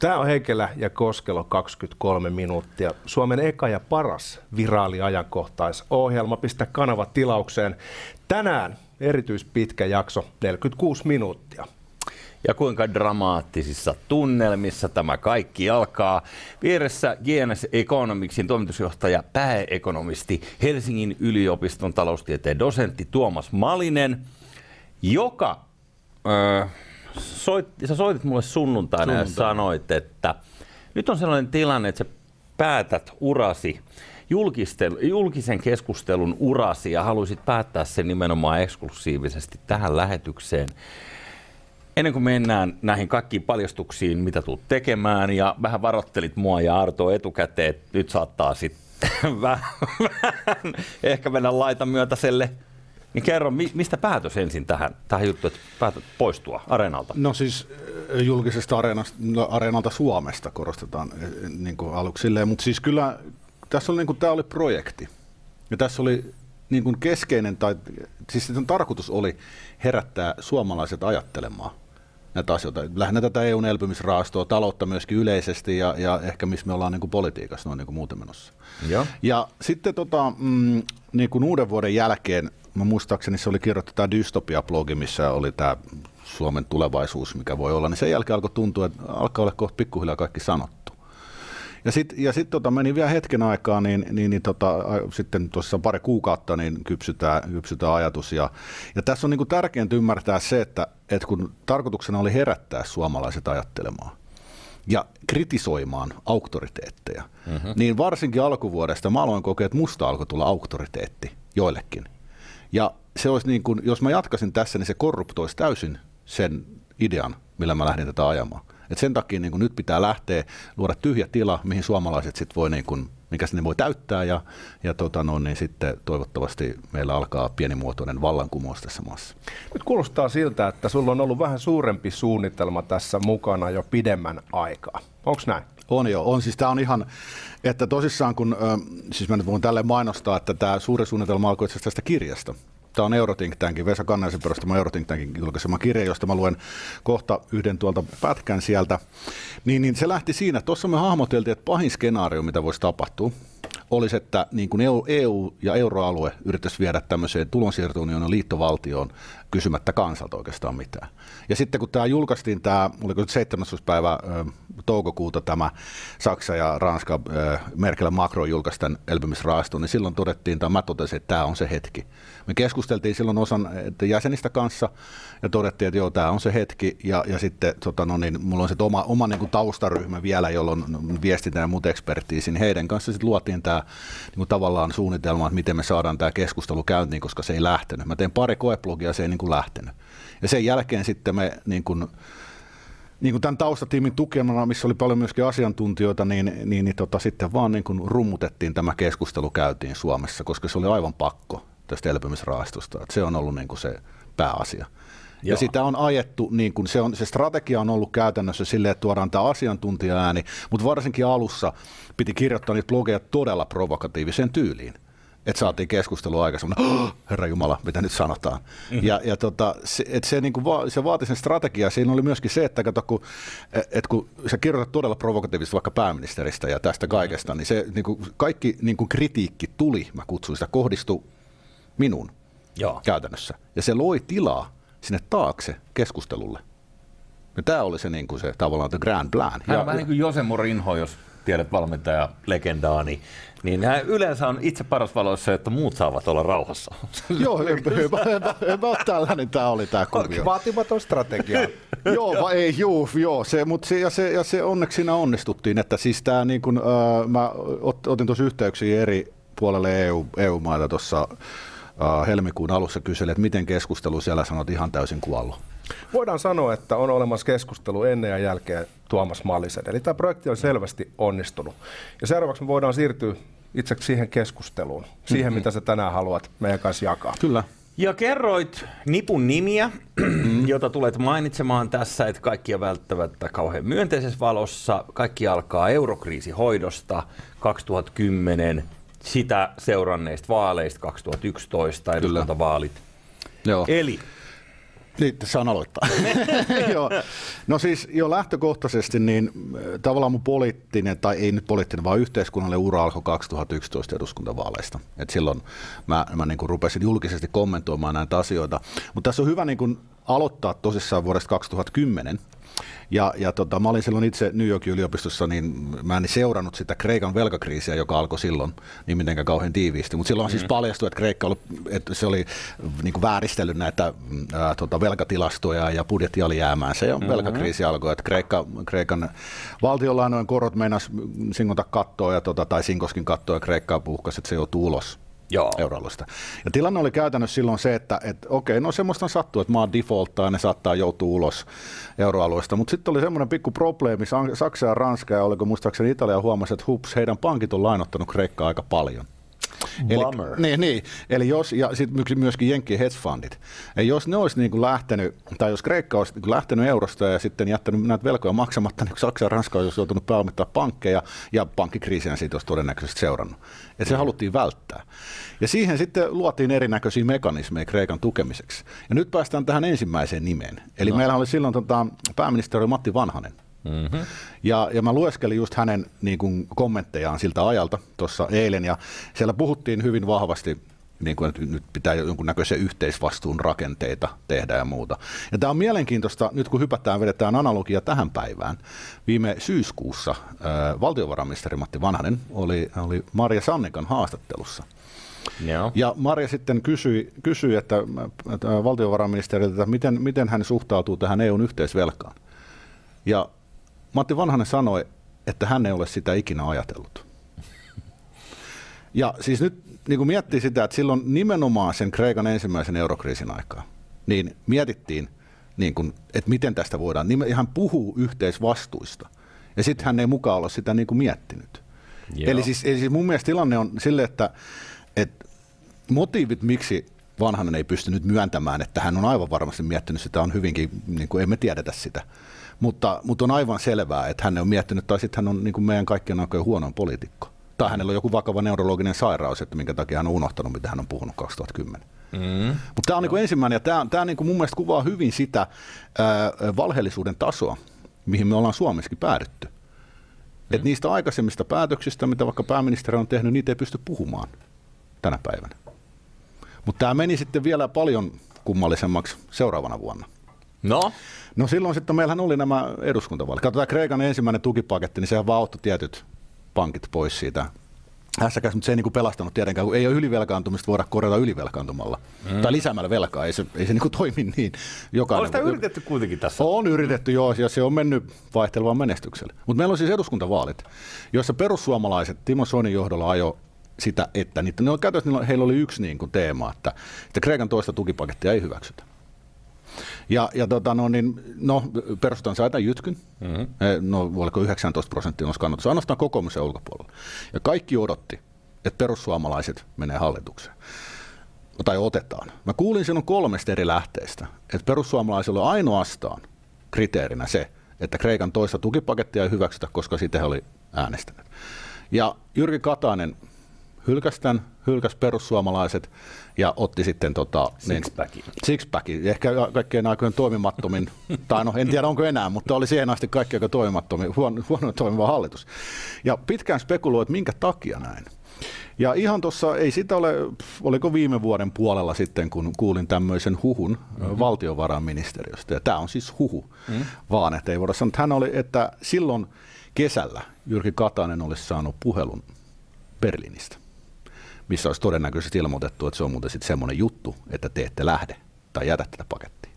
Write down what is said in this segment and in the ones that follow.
Tämä on Heikelä ja Koskelo 23 minuuttia. Suomen eka ja paras viraaliajankohtaisohjelma. Pistä kanava tilaukseen. Tänään erityispitkä jakso, 46 minuuttia. Ja kuinka dramaattisissa tunnelmissa tämä kaikki alkaa. Vieressä GNS Economicsin toimitusjohtaja, pääekonomisti, Helsingin yliopiston taloustieteen dosentti Tuomas Malinen, joka... Öö, soit, sä soitit mulle sunnuntaina, sunnuntaina ja sanoit, että nyt on sellainen tilanne, että sä päätät urasi, julkisen keskustelun urasi ja haluaisit päättää sen nimenomaan eksklusiivisesti tähän lähetykseen. Ennen kuin mennään näihin kaikkiin paljastuksiin, mitä tulet tekemään, ja vähän varoittelit mua ja Arto etukäteen, että nyt saattaa sitten vähän, ehkä mennä laita myötäiselle niin kerro, mistä päätös ensin tähän, tähän juttuun, että päätöt poistua areenalta? No siis eh, julkisesta areenasta, no, areenalta Suomesta korostetaan eh, niin kuin aluksi silleen, mutta siis kyllä tässä oli, niin kuin, tämä oli projekti. Ja tässä oli niin kuin keskeinen, tai siis sen tarkoitus oli herättää suomalaiset ajattelemaan näitä asioita. Lähinnä tätä EUn elpymisraastoa, taloutta myöskin yleisesti ja, ja ehkä missä me ollaan niin kuin politiikassa noin niin kuin muuten menossa. Ja, ja sitten tota, mm, niin kuin uuden vuoden jälkeen mä muistaakseni se oli kirjoittu tämä Dystopia-blogi, missä oli tämä Suomen tulevaisuus, mikä voi olla, niin sen jälkeen alkoi tuntua, että alkaa olla kohta pikkuhiljaa kaikki sanottu. Ja sitten ja sit tota, meni vielä hetken aikaa, niin, niin, niin tota, sitten tuossa pari kuukautta niin kypsytään, kypsytään ajatus. Ja, ja tässä on niin tärkeintä ymmärtää se, että, että kun tarkoituksena oli herättää suomalaiset ajattelemaan, ja kritisoimaan auktoriteetteja, mm-hmm. niin varsinkin alkuvuodesta mä aloin kokea, että musta alkoi tulla auktoriteetti joillekin. Ja se olisi niin kuin, jos mä jatkaisin tässä, niin se korruptoisi täysin sen idean, millä mä lähdin tätä ajamaan. Et sen takia niin kuin nyt pitää lähteä luoda tyhjä tila, mihin suomalaiset sitten voi, niin kuin, mikä sinne voi täyttää ja, ja tota no, niin sitten toivottavasti meillä alkaa pienimuotoinen vallankumous tässä maassa. Nyt kuulostaa siltä, että sulla on ollut vähän suurempi suunnitelma tässä mukana jo pidemmän aikaa. Onko näin? On jo, on. Siis tämä on ihan, että tosissaan kun, siis mä nyt voin tälle mainostaa, että tämä suuri suunnitelma alkoi itse tästä kirjasta. Tämä on Eurothink Tankin, Vesa Kannaisen perustama Eurothink Tankin julkaisema kirja, josta mä luen kohta yhden tuolta pätkän sieltä. Niin, niin se lähti siinä, tuossa me hahmoteltiin, että pahin skenaario, mitä voisi tapahtua, olisi, että niin kuin EU, EU ja euroalue yrittäisi viedä tämmöiseen tulonsiirtounionin liittovaltioon kysymättä kansalta oikeastaan mitään. Ja sitten kun tämä julkaistiin, tämä, oliko nyt 17. päivä toukokuuta tämä Saksa ja Ranska, Merkel Macron julkaisi tämän niin silloin todettiin, tai mä totesin, että tämä on se hetki. Me keskusteltiin silloin osan jäsenistä kanssa ja todettiin, että joo, tämä on se hetki. Ja, ja sitten tota, no niin, mulla on se oma, oma niin kuin taustaryhmä vielä, jolloin viestintää ja muut ekspertiisi, heidän kanssa sitten luotiin tämä niin kuin tavallaan suunnitelma, että miten me saadaan tämä keskustelu käyntiin, koska se ei lähtenyt. Mä tein pari koeblogia, se ei niin kuin lähtenyt. Ja sen jälkeen sitten me niin kuin, niin kuin tämän taustatiimin tukemana, missä oli paljon myöskin asiantuntijoita, niin, niin, niin tota, sitten vaan niin kuin rummutettiin tämä keskustelu käytiin Suomessa, koska se oli aivan pakko tästä elpymisrahastosta. Että se on ollut niin kuin se pääasia. Joo. Ja sitä on ajettu, niin kuin se, on, se strategia on ollut käytännössä silleen, että tuodaan tämä asiantuntija-ääni, mutta varsinkin alussa piti kirjoittaa niitä blogeja todella provokatiiviseen tyyliin että saatiin keskustelua aika semmoinen, oh, herra Jumala, mitä nyt sanotaan. Mm-hmm. Ja, ja tota, se, et se, niin kuin va, se vaati sen strategiaa. Siinä oli myöskin se, että kato, kun, et kun sä kirjoitat todella provokatiivisesti vaikka pääministeristä ja tästä mm-hmm. kaikesta, niin se niin kuin, kaikki niin kuin kritiikki tuli, mä kutsuin sitä, kohdistui minun Joo. käytännössä. Ja se loi tilaa sinne taakse keskustelulle. Ja tämä oli se, niin kuin se tavallaan the grand plan. Hän on ja, vähän niin kuin Jose Morinho, jos tiedät valmentaja legendaa, niin, niin hän yleensä on itse paras valoissa, että muut saavat olla rauhassa. Joo, hyvä, hyvä, hyvä tällainen tämä oli tämä kuvio. Vaatimaton strategia. joo, va, ei, juu, joo, se, mutta se, ja, se, ja se onneksi siinä onnistuttiin, että siis tämä niin kuin, äh, mä otin tuossa yhteyksiä eri puolelle EU, EU-maita tuossa äh, helmikuun alussa kyselin, että miten keskustelu siellä sanot ihan täysin kuollut. Voidaan sanoa, että on olemassa keskustelu ennen ja jälkeen Tuomas Mallisen. Eli tämä projekti on selvästi onnistunut. Ja seuraavaksi me voidaan siirtyä itse siihen keskusteluun, siihen mm-hmm. mitä sä tänään haluat meidän kanssa jakaa. Kyllä. Ja kerroit nipun nimiä, jota tulet mainitsemaan tässä, että kaikki on välttämättä kauhean myönteisessä valossa. Kaikki alkaa eurokriisihoidosta 2010, sitä seuranneista vaaleista 2011, eduskuntavaalit. Joo. Eli Niin, saan aloittaa. joo. No siis jo lähtökohtaisesti niin äh, tavallaan mun poliittinen, tai ei nyt poliittinen, vaan yhteiskunnallinen ura alkoi 2011 eduskuntavaaleista. Et silloin mä, mä niin kuin rupesin julkisesti kommentoimaan näitä asioita. Mutta tässä on hyvä niin kuin aloittaa tosissaan vuodesta 2010, ja, ja tota, mä olin silloin itse New Yorkin yliopistossa, niin mä en seurannut sitä Kreikan velkakriisiä, joka alkoi silloin, niin mitenkään kauhean tiiviisti. Mutta silloin mm. siis paljastui, että Kreikka oli, että se oli niin kuin vääristellyt näitä ää, tota, velkatilastoja ja budjettialijäämäänsä ja mm-hmm. velkakriisi alkoi. Että Kreikka, Kreikan valtionlainojen korot meinas singota kattoa ja, tota, tai sinkoskin kattoa ja Kreikka puhkasi, että se joutuu ulos Joo. euroalueesta. Ja tilanne oli käytännössä silloin se, että et, okei, no semmoista sattuu, että maa defaulttaa ja ne saattaa joutua ulos euroalueesta, mutta sitten oli semmoinen pikku probleemi, Saksa ja Ranska ja oliko muistaakseni Italia huomasi, että hups, heidän pankit on lainottanut Kreikkaa aika paljon. Eli, niin, niin, eli jos, ja sitten myöskin Jenkkien hedge fundit, ja jos ne olisi niin kuin lähtenyt, tai jos Kreikka olisi niin kuin lähtenyt eurosta ja sitten jättänyt näitä velkoja maksamatta, niin Saksa ja Ranska olisi joutunut pääomittaa pankkeja, ja pankkikriisiä siitä olisi todennäköisesti seurannut. Ja se haluttiin välttää. Ja siihen sitten luotiin erinäköisiä mekanismeja Kreikan tukemiseksi. Ja nyt päästään tähän ensimmäiseen nimeen. Eli no. meillä oli silloin tota, pääministeri Matti Vanhanen, Mm-hmm. Ja, ja mä lueskelin just hänen niin kuin, kommenttejaan siltä ajalta tuossa eilen, ja siellä puhuttiin hyvin vahvasti niin kuin, että nyt pitää jonkunnäköisiä yhteisvastuun rakenteita tehdä ja muuta. Ja tämä on mielenkiintoista, nyt kun hypätään, vedetään analogia tähän päivään. Viime syyskuussa äh, valtiovarainministeri Matti Vanhanen oli, oli Maria Sannikan haastattelussa. Joo. Ja Maria sitten kysyi, kysyi että, että valtiovarainministeriltä, että miten, miten hän suhtautuu tähän EUn yhteisvelkaan. Ja Matti Vanhanen sanoi, että hän ei ole sitä ikinä ajatellut. Ja siis nyt niin miettii sitä, että silloin nimenomaan sen Kreikan ensimmäisen eurokriisin aikaa, niin mietittiin, niin kuin, että miten tästä voidaan, niin hän puhuu yhteisvastuista. Ja sitten hän ei mukaan olla sitä niin kuin miettinyt. Joo. Eli siis, eli siis mun mielestä tilanne on sille, että, että motiivit, miksi Vanhanen ei pystynyt myöntämään, että hän on aivan varmasti miettinyt sitä, on hyvinkin, niin kuin emme tiedetä sitä. Mutta, mutta on aivan selvää, että hän on miettinyt, tai sitten hän on niin kuin meidän kaikkien aikojen huono poliitikko. Tai hänellä on joku vakava neurologinen sairaus, että minkä takia hän on unohtanut, mitä hän on puhunut 2010. Mm. Mutta tämä on niin kuin ensimmäinen, ja tämä, tämä niin kuin mun mielestä kuvaa hyvin sitä ää, valheellisuuden tasoa, mihin me ollaan Suomessakin päädytty. Mm. Että niistä aikaisemmista päätöksistä, mitä vaikka pääministeri on tehnyt, niitä ei pysty puhumaan tänä päivänä. Mutta tämä meni sitten vielä paljon kummallisemmaksi seuraavana vuonna. No? No silloin sitten meillähän oli nämä eduskuntavaalit. Katsotaan Kreikan ensimmäinen tukipaketti, niin sehän vaan tietyt pankit pois siitä hässäkäs, mutta se ei niin kuin pelastanut tietenkään, kun ei ole ylivelkaantumista voida korjata ylivelkaantumalla. Mm. Tai lisäämällä velkaa, ei se, ei se niin kuin toimi niin. Jokainen, on sitä yritetty kuitenkin tässä? On yritetty, joo, ja se on mennyt vaihtelevaan menestykselle. Mutta meillä on siis eduskuntavaalit, joissa perussuomalaiset Timo Soinin johdolla ajo sitä, että niitä, ne on käytössä, heillä oli yksi niin kuin teema, että, että Kreikan toista tukipakettia ei hyväksytä. Ja, ja tota, no, niin, no, perustan saita jytkyn, mm-hmm. no oliko 19 prosenttia on kannatus, ainoastaan kokoomuksen ulkopuolella. Ja kaikki odotti, että perussuomalaiset menee hallitukseen tai otetaan. Mä kuulin sinun kolmesta eri lähteestä, että perussuomalaisilla on ainoastaan kriteerinä se, että Kreikan toista tukipakettia ei hyväksytä, koska siitä he oli äänestänyt. Ja Jyrki Katainen hylkäsi tämän, hylkäsi perussuomalaiset ja otti sitten tota, niin, sixpackin. Ehkä kaikkein aikojen toimimattomin, tai no en tiedä onko enää, mutta oli siihen asti kaikki aika toimimattomin, huono, huono toimiva hallitus. Ja pitkään spekuloi, että minkä takia näin. Ja ihan tuossa, ei sitä ole, oliko viime vuoden puolella sitten, kun kuulin tämmöisen huhun mm-hmm. valtiovarainministeriöstä. Ja tämä on siis huhu, mm-hmm. vaan että ei voida sanoa, että hän oli, että silloin kesällä Jyrki Katainen olisi saanut puhelun Berliinistä missä olisi todennäköisesti ilmoitettu, että se on muuten sitten semmoinen juttu, että te ette lähde tai jätä tätä pakettia.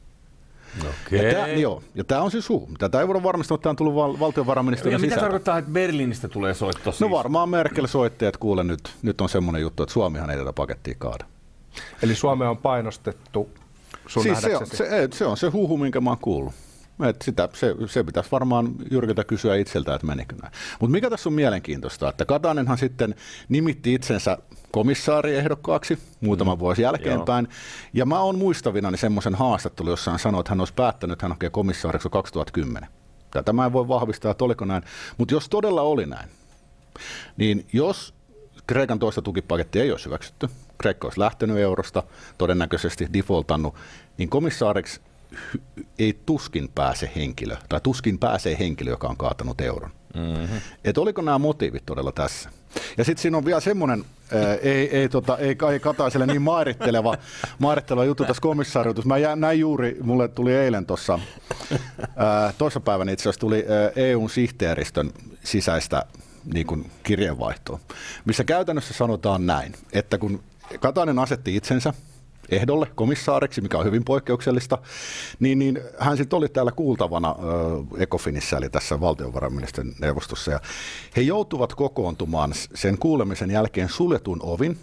Okay. Ja tämä, joo, ja tämä on siis suu. Tätä ei voida varmistaa, että tämä on tullut val- valtiovarainministeriön sisään. Mitä tarkoittaa, että Berliinistä tulee soitto siis? No varmaan Merkel soitti, että kuule nyt, nyt on semmoinen juttu, että Suomihan ei tätä pakettia kaada. Eli Suomea on painostettu sun siis se on, se, se on se huhu, minkä mä oon kuullut. Et sitä, se, se pitäisi varmaan Jyrkiltä kysyä itseltä, että menikö näin. Mutta mikä tässä on mielenkiintoista, että Katainenhan sitten nimitti itsensä komissaariehdokkaaksi muutaman mm. vuosi jälkeenpäin. Joo. Ja mä oon muistavinani semmoisen haastattelun, jossa hän sanoi, että hän olisi päättänyt, että hän hakee komissaariksi 2010. Tätä mä en voi vahvistaa, että oliko näin. Mutta jos todella oli näin, niin jos Kreikan toista tukipakettia ei olisi hyväksytty, Kreikka olisi lähtenyt eurosta, todennäköisesti defaultannut, niin komissaariksi ei tuskin pääse henkilö, tai tuskin pääsee henkilö, joka on kaatanut euron. Mm-hmm. Että oliko nämä motiivit todella tässä? Ja sitten siinä on vielä semmoinen, ei, ei, tota, ei Kai Kataiselle niin mairitteleva, mairitteleva juttu tässä komissaariutus. Mä jään, näin juuri, mulle tuli eilen tuossa, toissapäivänä itse asiassa tuli EUn sihteeristön sisäistä niin kuin kirjeenvaihtoa, missä käytännössä sanotaan näin, että kun Katainen asetti itsensä ehdolle komissaariksi, mikä on hyvin poikkeuksellista, niin, niin hän sitten oli täällä kuultavana äh, Ecofinissä, eli tässä valtiovarainministeriön neuvostossa, ja he joutuvat kokoontumaan sen kuulemisen jälkeen suljetun ovin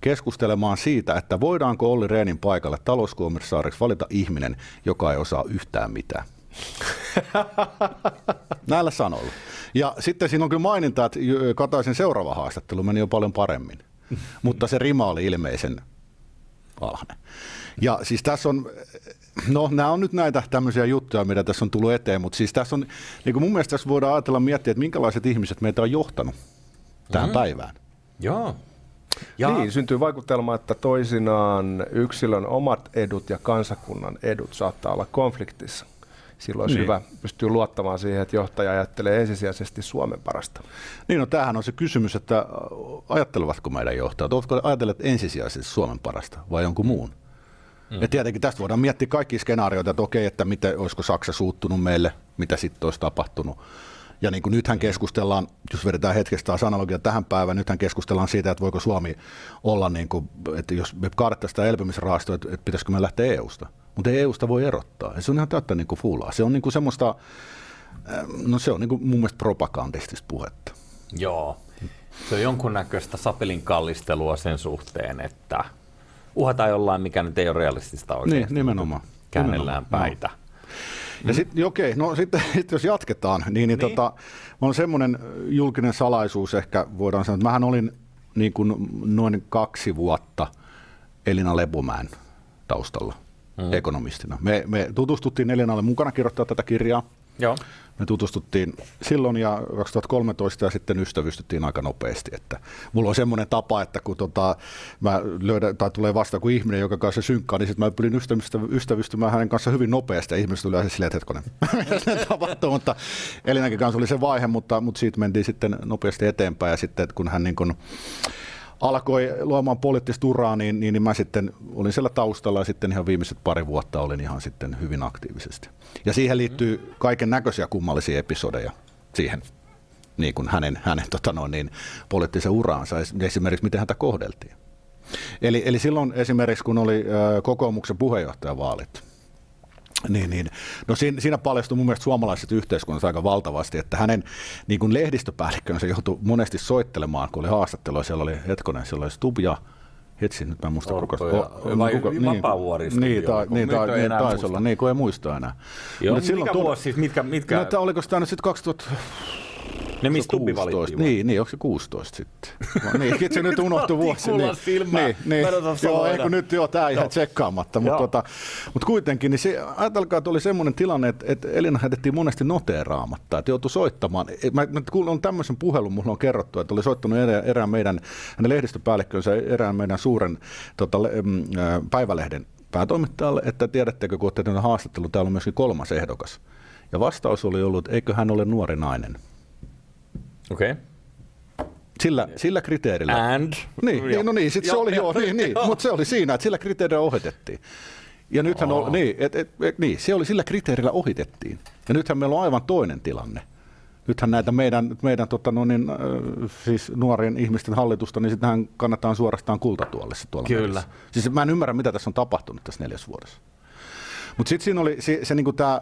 keskustelemaan siitä, että voidaanko Olli Reenin paikalle talouskomissaariksi valita ihminen, joka ei osaa yhtään mitään. Näillä sanoilla. Ja sitten siinä on kyllä maininta, että Kataisen seuraava haastattelu meni jo paljon paremmin. Mutta se rima oli ilmeisen alhainen. Ja siis tässä on, no nämä on nyt näitä tämmöisiä juttuja, mitä tässä on tullut eteen, mutta siis tässä on, niin kuin mun mielestä tässä voidaan ajatella miettiä, että minkälaiset ihmiset meitä on johtanut tähän mm. päivään. Joo. Ja... Niin, syntyy vaikutelma, että toisinaan yksilön omat edut ja kansakunnan edut saattaa olla konfliktissa silloin olisi niin. hyvä pystyä luottamaan siihen, että johtaja ajattelee ensisijaisesti Suomen parasta. Niin, no tämähän on se kysymys, että ajattelevatko meidän johtajat, oletko ajatelleet ensisijaisesti Suomen parasta vai jonkun muun? Mm. Ja tietenkin tästä voidaan miettiä kaikki skenaarioita, että okei, että mitä, olisiko Saksa suuttunut meille, mitä sitten olisi tapahtunut. Ja niin kuin nythän keskustellaan, jos vedetään hetkestä taas analogia tähän päivään, nythän keskustellaan siitä, että voiko Suomi olla, niin kuin, että jos me kaadettaisiin sitä elpymisrahastoa, että, että pitäisikö me lähteä EU-sta. Mutta ei EUsta voi erottaa. Ja se on ihan täyttä niin kuin fuulaa. Se on niin kuin semmoista, äh, no se on niin kuin mun mielestä propagandistista puhetta. Joo. Se on jonkunnäköistä sapelin kallistelua sen suhteen, että uhataan jollain, mikä nyt ei ole realistista oikeasti. Niin, nimenomaan. Käännellään nimenomaan. päitä. No. Ja sitten, okei, no sitten sit jos jatketaan, niin, niin, niin. Tota, on semmoinen julkinen salaisuus ehkä, voidaan sanoa, että mähän olin niin kuin noin kaksi vuotta Elina Lepomäen taustalla mm. ekonomistina. Me, me tutustuttiin Elinalle mukana kirjoittaa tätä kirjaa. Joo. Me tutustuttiin silloin ja 2013 ja sitten ystävystyttiin aika nopeasti. Että mulla on semmoinen tapa, että kun tota, mä löydän, tai tulee vasta kuin ihminen, joka kanssa synkkaa, niin sitten mä pyrin ystävystymään hänen kanssa hyvin nopeasti. Ja ihmiset tulee silleen, että hetkonen, tapahtuu. Mutta Elinäkin kanssa oli se vaihe, mutta, mutta siitä mentiin sitten nopeasti eteenpäin. Ja sitten kun hän niin kun, alkoi luomaan poliittista uraa, niin, niin, niin mä sitten olin siellä taustalla ja sitten ihan viimeiset pari vuotta olin ihan sitten hyvin aktiivisesti. Ja siihen liittyy kaiken näköisiä kummallisia episodeja siihen niin kuin hänen, hänen tota noin, niin, poliittisen uraansa, esimerkiksi miten häntä kohdeltiin. Eli, eli silloin esimerkiksi kun oli kokoomuksen puheenjohtajavaalit, niin, niin. No siinä, siinä paljastui mun mielestä suomalaiset yhteiskunnassa aika valtavasti, että hänen niin kuin lehdistöpäällikkönsä joutui monesti soittelemaan, kun oli haastattelua. Siellä oli hetkonen, siellä oli Stub ja Hetsi, nyt mä en muista kuka. O, vai kuka, niin, Vapaavuori niin, ta, niin, ta, niin, taisi olla, niin, kun ei muista enää. Joo, Mutta silloin mikä vuosi siis, mitkä, mitkä? No, oliko sitä nyt sitten 2000, ne mistä Stubbi valittiin Niin, niin, onko se 16 sitten? No, niin, se nyt unohtui vuosi. niin, niin, niin. Joo, eikö nyt joo, tämä ihan tsekkaamatta. Mutta, tota, mutta kuitenkin, niin se, ajatelkaa, että oli semmoinen tilanne, että, että Elina heitettiin monesti noteeraamatta, että joutui soittamaan. Mä, mä kuulun tämmöisen puhelun, mulla on kerrottu, että oli soittanut erään, erään meidän, hänen lehdistöpäällikkönsä, erään meidän suuren tota, mm, päivälehden päätoimittajalle, että tiedättekö, kun olette haastattelu, täällä on myöskin kolmas ehdokas. Ja vastaus oli ollut, että eikö hän ole nuori nainen. Okei. Okay. Sillä, sillä kriteerillä. And? Niin, niin no niin, sit se oli, joo, niin, niin, mutta se oli siinä, että sillä kriteerillä ohitettiin. Ja nythän oh. on, niin, et, et, et, niin, se oli sillä kriteerillä ohitettiin. Ja nythän meillä on aivan toinen tilanne. Nythän näitä meidän, meidän tota, no niin, äh, siis nuorien ihmisten hallitusta, niin sitähän kannattaa suorastaan kultatuolissa tuolla Kyllä. Mielessä. Siis mä en ymmärrä, mitä tässä on tapahtunut tässä neljäs vuodessa. Mutta sitten siinä oli se, se niinku tämä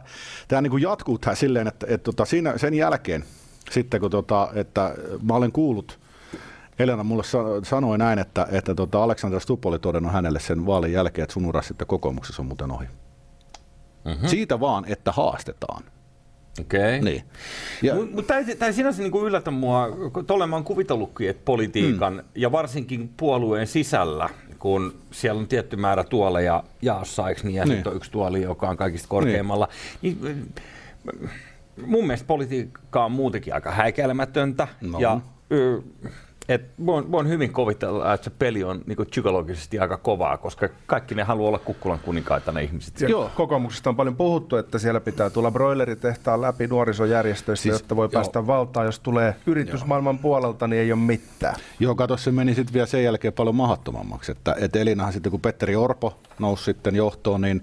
niinku jatkuu tähän silleen, että et, tota, siinä, sen jälkeen – sitten kun tota, että mä olen kuullut, Elena mulle sanoi näin, että, että tota Aleksander Stubb oli todennut hänelle sen vaalin jälkeen, että sun ura sitten kokoomuksessa on muuten ohi. Mm-hmm. Siitä vaan, että haastetaan. Okei. Okay. Niin. Mutta tämä ei sinänsä niinku yllätä mua, tuolle mä oon kuvitellutkin, että politiikan mm. ja varsinkin puolueen sisällä, kun siellä on tietty määrä tuoleja jaossa, eikö niin, ja niin. sitten on yksi tuoli, joka on kaikista korkeimmalla, niin, niin mun mielestä politiikka on muutenkin aika häikäilemätöntä. No. Ja, y, et voin, voin hyvin kovitella, että se peli on niin psykologisesti aika kovaa, koska kaikki ne haluaa olla kukkulan kuninkaita ne ihmiset. Ja Joo. Kokoomuksesta on paljon puhuttu, että siellä pitää tulla broileritehtaan läpi nuorisojärjestöistä, siis, jotta voi joo. päästä valtaan. Jos tulee yritysmaailman joo. puolelta, niin ei ole mitään. Joo, kato, se meni sitten vielä sen jälkeen paljon mahdottomammaksi. Että, et Elinahan sitten, kun Petteri Orpo nousi sitten johtoon, niin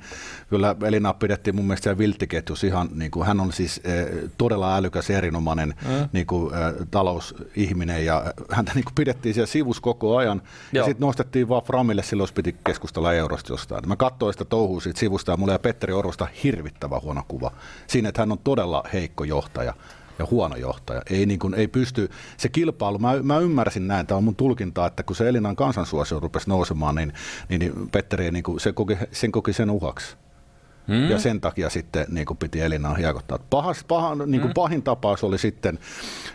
kyllä Elina pidettiin mun mielestä vilttiketjus ihan, niin kuin, hän on siis eh, todella älykäs erinomainen mm. niin kuin, eh, talousihminen ja häntä niin kuin pidettiin siellä sivus koko ajan. Joo. Ja sitten nostettiin vaan Framille, silloin piti keskustella eurosta jostain. Mä katsoin sitä touhua siitä sivusta ja mulla ja Petteri Orvosta hirvittävä huono kuva. Siinä, että hän on todella heikko johtaja ja huono johtaja. Ei, niin kuin, ei pysty, se kilpailu, mä, mä ymmärsin näin, tämä on mun tulkinta, että kun se Elinan kansansuosio rupesi nousemaan, niin, niin, niin Petteri niin kuin, se koki, sen koki sen uhaksi. Hmm. Ja sen takia sitten niin kuin piti Elinaa hiekottaa. Pahas, paha, niin kuin hmm. Pahin tapaus oli sitten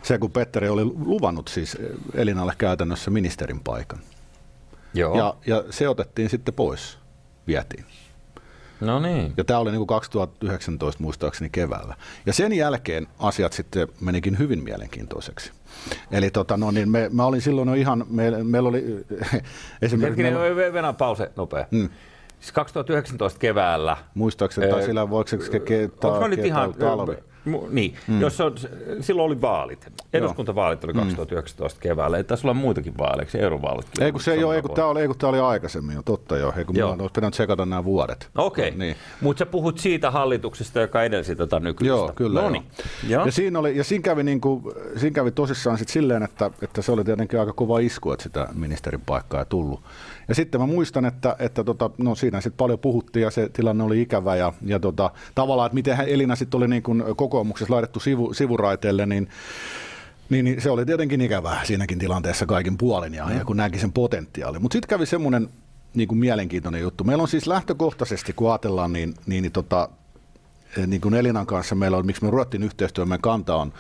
se, kun Petteri oli luvannut siis Elinalle käytännössä ministerin paikan. Joo. Ja, ja se otettiin sitten pois, vietiin. No niin. Ja tämä oli niin kuin 2019 muistaakseni keväällä. Ja sen jälkeen asiat sitten menikin hyvin mielenkiintoiseksi. Eli tota, no niin, me, mä olin silloin jo ihan, me, meillä oli esimerkiksi... Hetkinen, meillä... Venä pause nopea. Hmm. Siis 2019 keväällä. Muistaakseni, tai sillä voiko se Onko nyt ihan talvi? Niin, mm. jos on, silloin oli vaalit. Eduskuntavaalit oli 2019 mm. keväällä. Ei taisi olla muitakin vaaleja, eurovaalit? Ei kun, se ei ole, ei kun tämä oli, ei kun tämä oli aikaisemmin jo, totta jo. Ei kun joo. olisi pitänyt tsekata nämä vuodet. Okei, okay. niin. mutta sä puhut siitä hallituksesta, joka edelsi tätä nykyistä. Joo, kyllä. No niin. Joo. Ja, siinä, oli, ja siinä, kävi niin kuin, siinä kävi tosissaan sit silleen, että, että se oli tietenkin aika kova isku, että sitä ministerin paikkaa ei tullut. Ja sitten mä muistan, että, että tota, no siinä sitten paljon puhuttiin ja se tilanne oli ikävä ja, ja tota, tavallaan, että miten Elina sitten oli niin kuin kokoomuksessa laitettu sivu, sivuraiteelle, niin niin, niin se oli tietenkin ikävää siinäkin tilanteessa kaikin puolin ja, mm. ja kun näki sen potentiaali. Mutta sitten kävi semmoinen niin kuin mielenkiintoinen juttu. Meillä on siis lähtökohtaisesti, kun ajatellaan, niin, niin, niin, tota, niin kuin Elinan kanssa meillä on, miksi me ruvettiin yhteistyön, meidän kanta on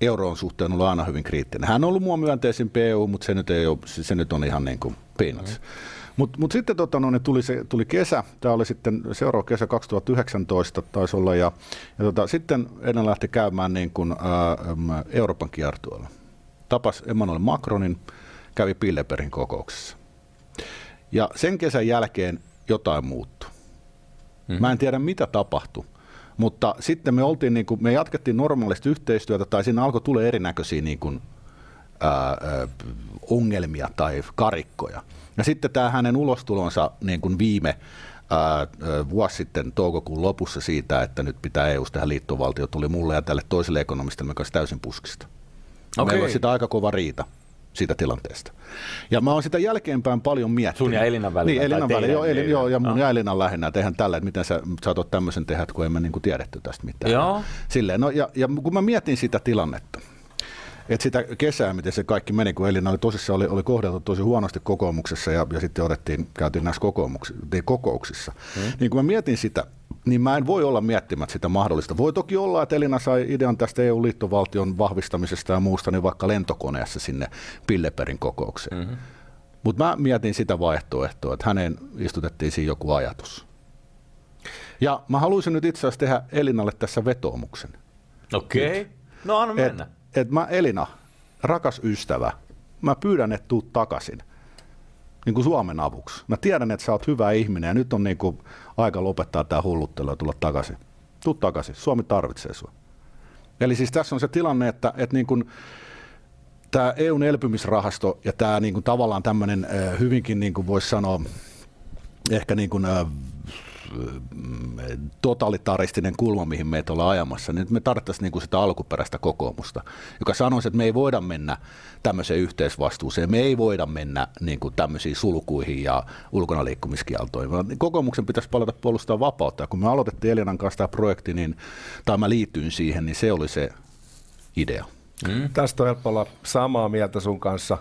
euroon suhteen ollut aina hyvin kriittinen. Hän on ollut mua myönteisin PU, mutta se nyt, ei ole, se nyt on ihan niin kuin peanuts. Mm. Mutta mut sitten tota, no, niin tuli, se, tuli kesä, tämä oli sitten seuraava kesä 2019 taisi olla, ja, ja tota, sitten ennen lähti käymään niin kuin, ää, Euroopan kiertueella. Tapas Emmanuel Macronin, kävi Pilleperin kokouksessa. Ja sen kesän jälkeen jotain muuttui. Mm-hmm. Mä en tiedä mitä tapahtui, mutta sitten me, oltiin, niin kuin, me jatkettiin normaalisti yhteistyötä tai siinä alkoi tulla erinäköisiä niin kuin, ää, ää, ongelmia tai karikkoja. Ja sitten tämä hänen ulostulonsa niin kuin viime ää, vuosi sitten toukokuun lopussa siitä, että nyt pitää EU tehdä liittovaltio, tuli mulle ja tälle toiselle ekonomistille kanssa täysin puskista. Okay. Meillä on sitä aika kova riita siitä tilanteesta. Ja mä oon sitä jälkeenpäin paljon miettinyt. Sun ja Elinan välillä? Niin, Elinan välillä, joo, Elin, joo, ja mun no. ja Elinan lähinnä, että eihän tällä, että miten sä saatot tämmöisen tehdä, kun emme niin kuin tiedetty tästä mitään. Joo. Silleen, no, ja, ja kun mä mietin sitä tilannetta, että sitä kesää, miten se kaikki meni, kun Elina oli tosissaan oli, oli kohdeltu tosi huonosti kokoomuksessa ja, ja sitten otettiin, käytiin näissä kokouksissa. Hmm. Niin kun mä mietin sitä, niin mä en voi olla miettimättä sitä mahdollista. Voi toki olla, että Elina sai idean tästä EU-liittovaltion vahvistamisesta ja muusta, niin vaikka lentokoneessa sinne Pilleperin kokoukseen. Mm-hmm. Mutta mä mietin sitä vaihtoehtoa, että hänen istutettiin siinä joku ajatus. Ja mä haluaisin nyt itse asiassa tehdä Elinalle tässä vetoomuksen. Okei. Okay. No anna mennä. Et, että mä Elina, rakas ystävä, mä pyydän, että tuut takaisin niin kuin Suomen avuksi. Mä tiedän, että sä oot hyvä ihminen ja nyt on niin kuin aika lopettaa tämä hulluttelu ja tulla takaisin. Tuu takaisin, Suomi tarvitsee sua. Eli siis tässä on se tilanne, että, että niin kuin, tämä EUn elpymisrahasto ja tämä niin kuin tavallaan tämmöinen hyvinkin, niin kuin voisi sanoa, ehkä niin kuin, totalitaristinen kulma, mihin meitä ollaan ajamassa, niin me tarvittaisiin niin kuin sitä alkuperäistä kokoomusta, joka sanoisi, että me ei voida mennä tämmöiseen yhteisvastuuseen, me ei voida mennä niin kuin tämmöisiin sulkuihin ja ulkona liikkumiskieltoihin, kokoomuksen pitäisi palata puolustaa vapautta. Ja kun me aloitettiin Elinan kanssa tämä projekti, niin, tai mä liityin siihen, niin se oli se idea. Mm. Tästä on helppo olla samaa mieltä sun kanssa.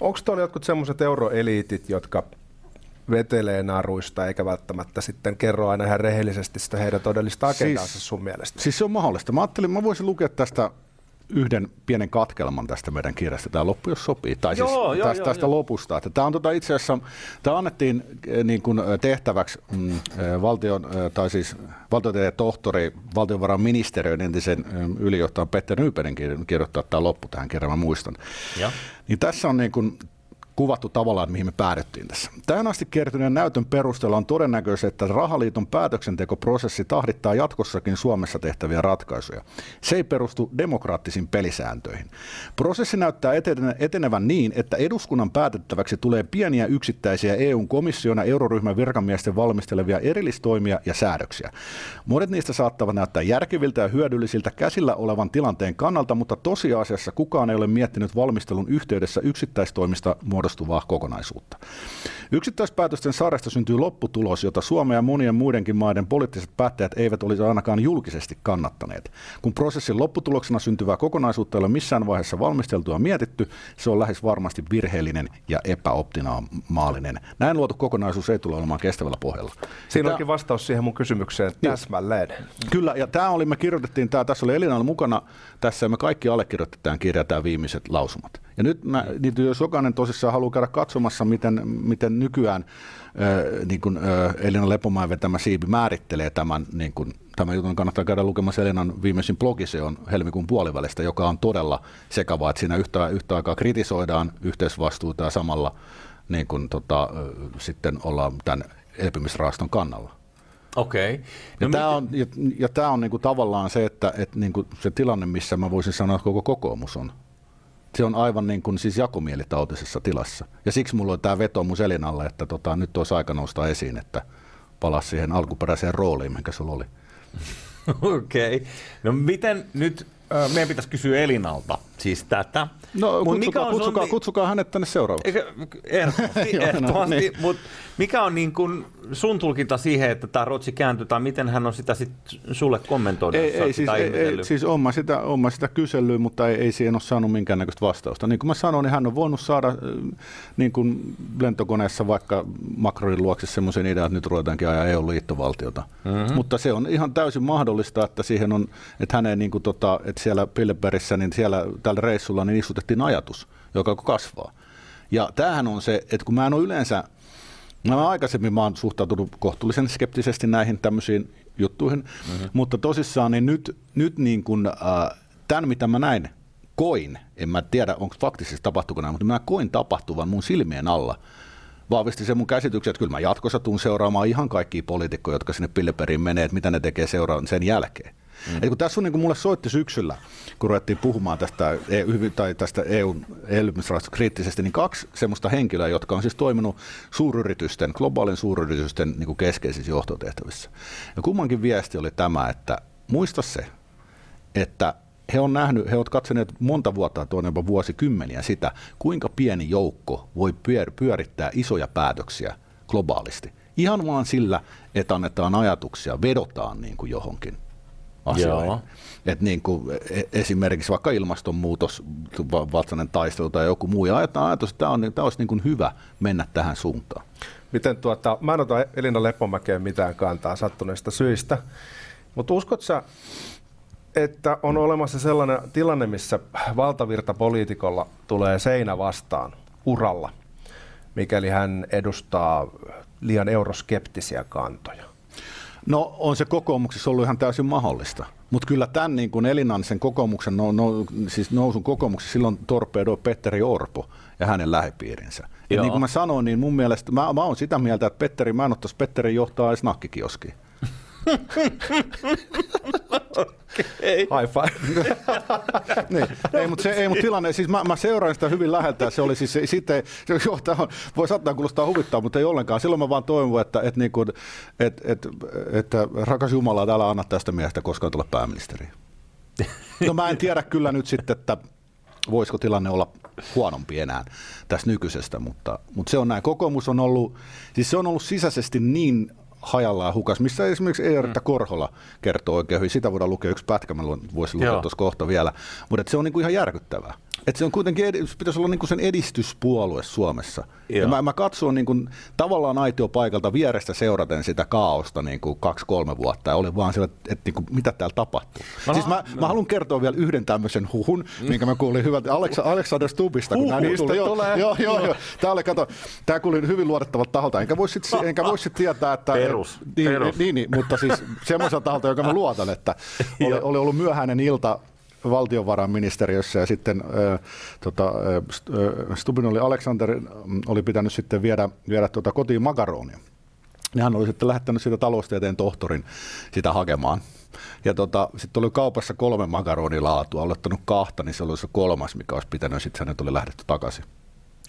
Onko tuolla jotkut semmoiset euroeliitit, jotka vetelee naruista eikä välttämättä sitten kerro aina ihan rehellisesti sitä heidän todellista agendaansa siis, sun mielestä? Siis se on mahdollista. Mä ajattelin, mä voisin lukea tästä yhden pienen katkelman tästä meidän kirjasta. Tämä loppu, jos sopii. Tai joo, siis joo, tästä, joo, tästä joo. lopusta. Että tämä on tota itse asiassa, tämä annettiin eh, niin kuin eh, tehtäväksi mm, eh, valtion, tai siis valtiotieteen tohtori, valtiovarainministeriön entisen ylijohtajan Petter Nyperin kirjoittaa tämä loppu tähän kirjaan, mä muistan. Ja. Niin tässä on niin kuin kuvattu tavallaan, mihin me päädyttiin tässä. Tähän asti kertyneen näytön perusteella on todennäköistä, että rahaliiton päätöksentekoprosessi tahdittaa jatkossakin Suomessa tehtäviä ratkaisuja. Se ei perustu demokraattisiin pelisääntöihin. Prosessi näyttää etene- etenevän niin, että eduskunnan päätettäväksi tulee pieniä yksittäisiä EUn komission ja euroryhmän virkamiesten valmistelevia erillistoimia ja säädöksiä. Monet niistä saattavat näyttää järkeviltä ja hyödyllisiltä käsillä olevan tilanteen kannalta, mutta tosiasiassa kukaan ei ole miettinyt valmistelun yhteydessä yksittäistoimista muodostuvaa kokonaisuutta. Yksittäispäätösten sarjasta syntyy lopputulos, jota Suomen ja monien muidenkin maiden poliittiset päättäjät eivät olisi ainakaan julkisesti kannattaneet. Kun prosessin lopputuloksena syntyvää kokonaisuutta ei ole missään vaiheessa valmisteltu ja mietitty, se on lähes varmasti virheellinen ja epäoptimaalinen. Näin luotu kokonaisuus ei tule olemaan kestävällä pohjalla. Siinä onkin vastaus siihen mun kysymykseen täsmälleen. Kyllä, ja tämä oli, me kirjoitettiin, tää, tässä oli Elina mukana tässä, ja me kaikki allekirjoitetaan kirja, tämä viimeiset lausumat. Ja nyt mä, niin jos jokainen tosissaan haluaa käydä katsomassa, miten, miten nykyään äh, niin kuin, äh, Elina Lepomäen vetämä siipi määrittelee tämän, niin kuin, tämän jutun, kannattaa käydä lukemassa Elinan viimeisin blogi, se on helmikuun puolivälistä, joka on todella sekava, että siinä yhtä, yhtä aikaa kritisoidaan yhteisvastuuta ja samalla niin kuin, tota, äh, sitten ollaan tämän elpymisrahaston kannalla. Okei. No No tämä mit- on, ja, ja tämä on niinku tavallaan se, että et niinku se tilanne, missä mä voisin sanoa, että koko kokoomus on. Se on aivan niin kuin siis jakomielitautisessa tilassa. Ja siksi mulla on tämä vetomus Elinalle, että tota, nyt olisi aika nousta esiin, että palasi siihen alkuperäiseen rooliin, mikä sulla oli. Okei. Okay. No miten nyt, meidän pitäisi kysyä Elinalta siis tätä. No Mut kutsukaa, sun kutsukaa, ni- kutsukaa hänet tänne seuraavaksi. Ehdottomasti, no, ehdottomasti niin. mutta mikä on niin kuin sun tulkinta siihen, että tämä Rotsi kääntyy, tai miten hän on sitä sit sulle kommentoinut? Ei, ei, siis, ei, ei, siis on mä sitä, on mä sitä kysellyt, mutta ei, ei siihen ole saanut minkäännäköistä vastausta. Niin kuin mä sanoin, niin hän on voinut saada äh, niin kuin lentokoneessa vaikka Macronin luokse semmoisen idean, että nyt ruvetaankin ajaa EU-liittovaltiota. Mm-hmm. Mutta se on ihan täysin mahdollista, että siihen on, että hänen niin kuin tota, että siellä Pilleberissä, niin siellä tällä reissulla niin istutettiin ajatus, joka kasvaa. Ja tämähän on se, että kun mä en ole yleensä Mä aikaisemmin mä oon suhtautunut kohtuullisen skeptisesti näihin tämmöisiin juttuihin, mm-hmm. mutta tosissaan niin nyt, nyt niin kun, äh, tämän mitä mä näin, koin, en mä tiedä onko faktisesti tapahtuiko näin, mutta mä koin tapahtuvan mun silmien alla, vahvisti se mun käsityksen, että kyllä mä jatkossa tuun seuraamaan ihan kaikkia poliitikkoja, jotka sinne Pilleberiin menee, että mitä ne tekee seuraan sen jälkeen. Mm. Et kun tässä on niin kuin mulle soitti syksyllä, kun ruvettiin puhumaan tästä, EU, tai tästä EUn elpymisrahastosta kriittisesti, niin kaksi semmoista henkilöä, jotka on siis toiminut suuryritysten, globaalin suuryritysten niin kuin keskeisissä johtotehtävissä. Ja kummankin viesti oli tämä, että muista se, että he on nähnyt, he ovat katsoneet monta vuotta, tuonne jopa vuosikymmeniä sitä, kuinka pieni joukko voi pyör- pyörittää isoja päätöksiä globaalisti. Ihan vaan sillä, että annetaan ajatuksia, vedotaan niin kuin johonkin asioihin. Joo. Et niin kuin e- esimerkiksi vaikka ilmastonmuutos, va- vastainen taistelu tai joku muu, ja ajatus, ajatus että tämä, on, tämä olisi niin kuin hyvä mennä tähän suuntaan. Miten tuota, mä en ota Elina Lepomäkeen mitään kantaa sattuneista syistä, mutta uskot sä, että on olemassa sellainen tilanne, missä valtavirta poliitikolla tulee seinä vastaan uralla, mikäli hän edustaa liian euroskeptisiä kantoja? No on se kokoomuksessa ollut ihan täysin mahdollista. Mutta kyllä tämän niin kuin Elinan sen kokoomuksen, no, no, siis nousun kokoomuksessa silloin torpedoi Petteri Orpo ja hänen lähipiirinsä. Ja niin kuin mä sanoin, niin mun mielestä, mä, mä oon sitä mieltä, että Petteri, mä en ottaisi Petteri johtaa edes nakkikioskiin. Ei. High five. niin. ei, mutta se, ei, mutta tilanne, siis mä, mä seuraan sitä hyvin läheltä, se oli siis se, sitten, se, joo, tämä on, voi saattaa kuulostaa huvittaa, mutta ei ollenkaan. Silloin mä vaan toivon, että, että, niin kuin, että, että, että rakas Jumala, täällä anna tästä miehestä koskaan tulla pääministeriin. No mä en tiedä kyllä nyt sitten, että voisiko tilanne olla huonompi enää tästä nykyisestä, mutta, mutta se on näin. Kokoomus on ollut, siis se on ollut sisäisesti niin hajallaan hukas, missä esimerkiksi Eerta mm. Korhola kertoo oikein hyvin. Sitä voidaan lukea yksi pätkä, mä voisin lukea tuossa kohta vielä. Mutta se on niinku ihan järkyttävää. Että se on kuitenkin, edi- se pitäisi olla niin kuin sen edistyspuolue Suomessa. Joo. Ja mä, mä katson niin kuin, tavallaan aitiopaikalta vierestä seuraten sitä kaaosta niin kuin kaksi-kolme vuotta ja olin vaan siellä, että, niin kuin, mitä täällä tapahtuu. No, siis no, mä, mä haluan kertoa vielä yhden tämmöisen huhun, minkä mä kuulin hyvältä Aleksa, Aleksander Stubbista. Kun tuli. Joo, tulee? joo, joo, joo. Tää oli, kato, tää kuulin hyvin luotettavalta taholta, enkä voi sit, enkä voi sit tietää, että... Perus, niin, perus. Niin, niin, mutta siis semmoiselta taholta, joka mä luotan, että oli, oli ollut myöhäinen ilta valtiovarainministeriössä ja sitten äh, tota, äh, St- Stubin oli Alexander mm, oli pitänyt sitten viedä, viedä tota kotiin makaronia. Ja hän oli sitten lähettänyt siitä taloustieteen tohtorin sitä hakemaan. Ja tota, sitten oli kaupassa kolme makaronilaatua, oli kahta, niin se oli se kolmas, mikä olisi pitänyt, sitten hänet oli lähdetty takaisin.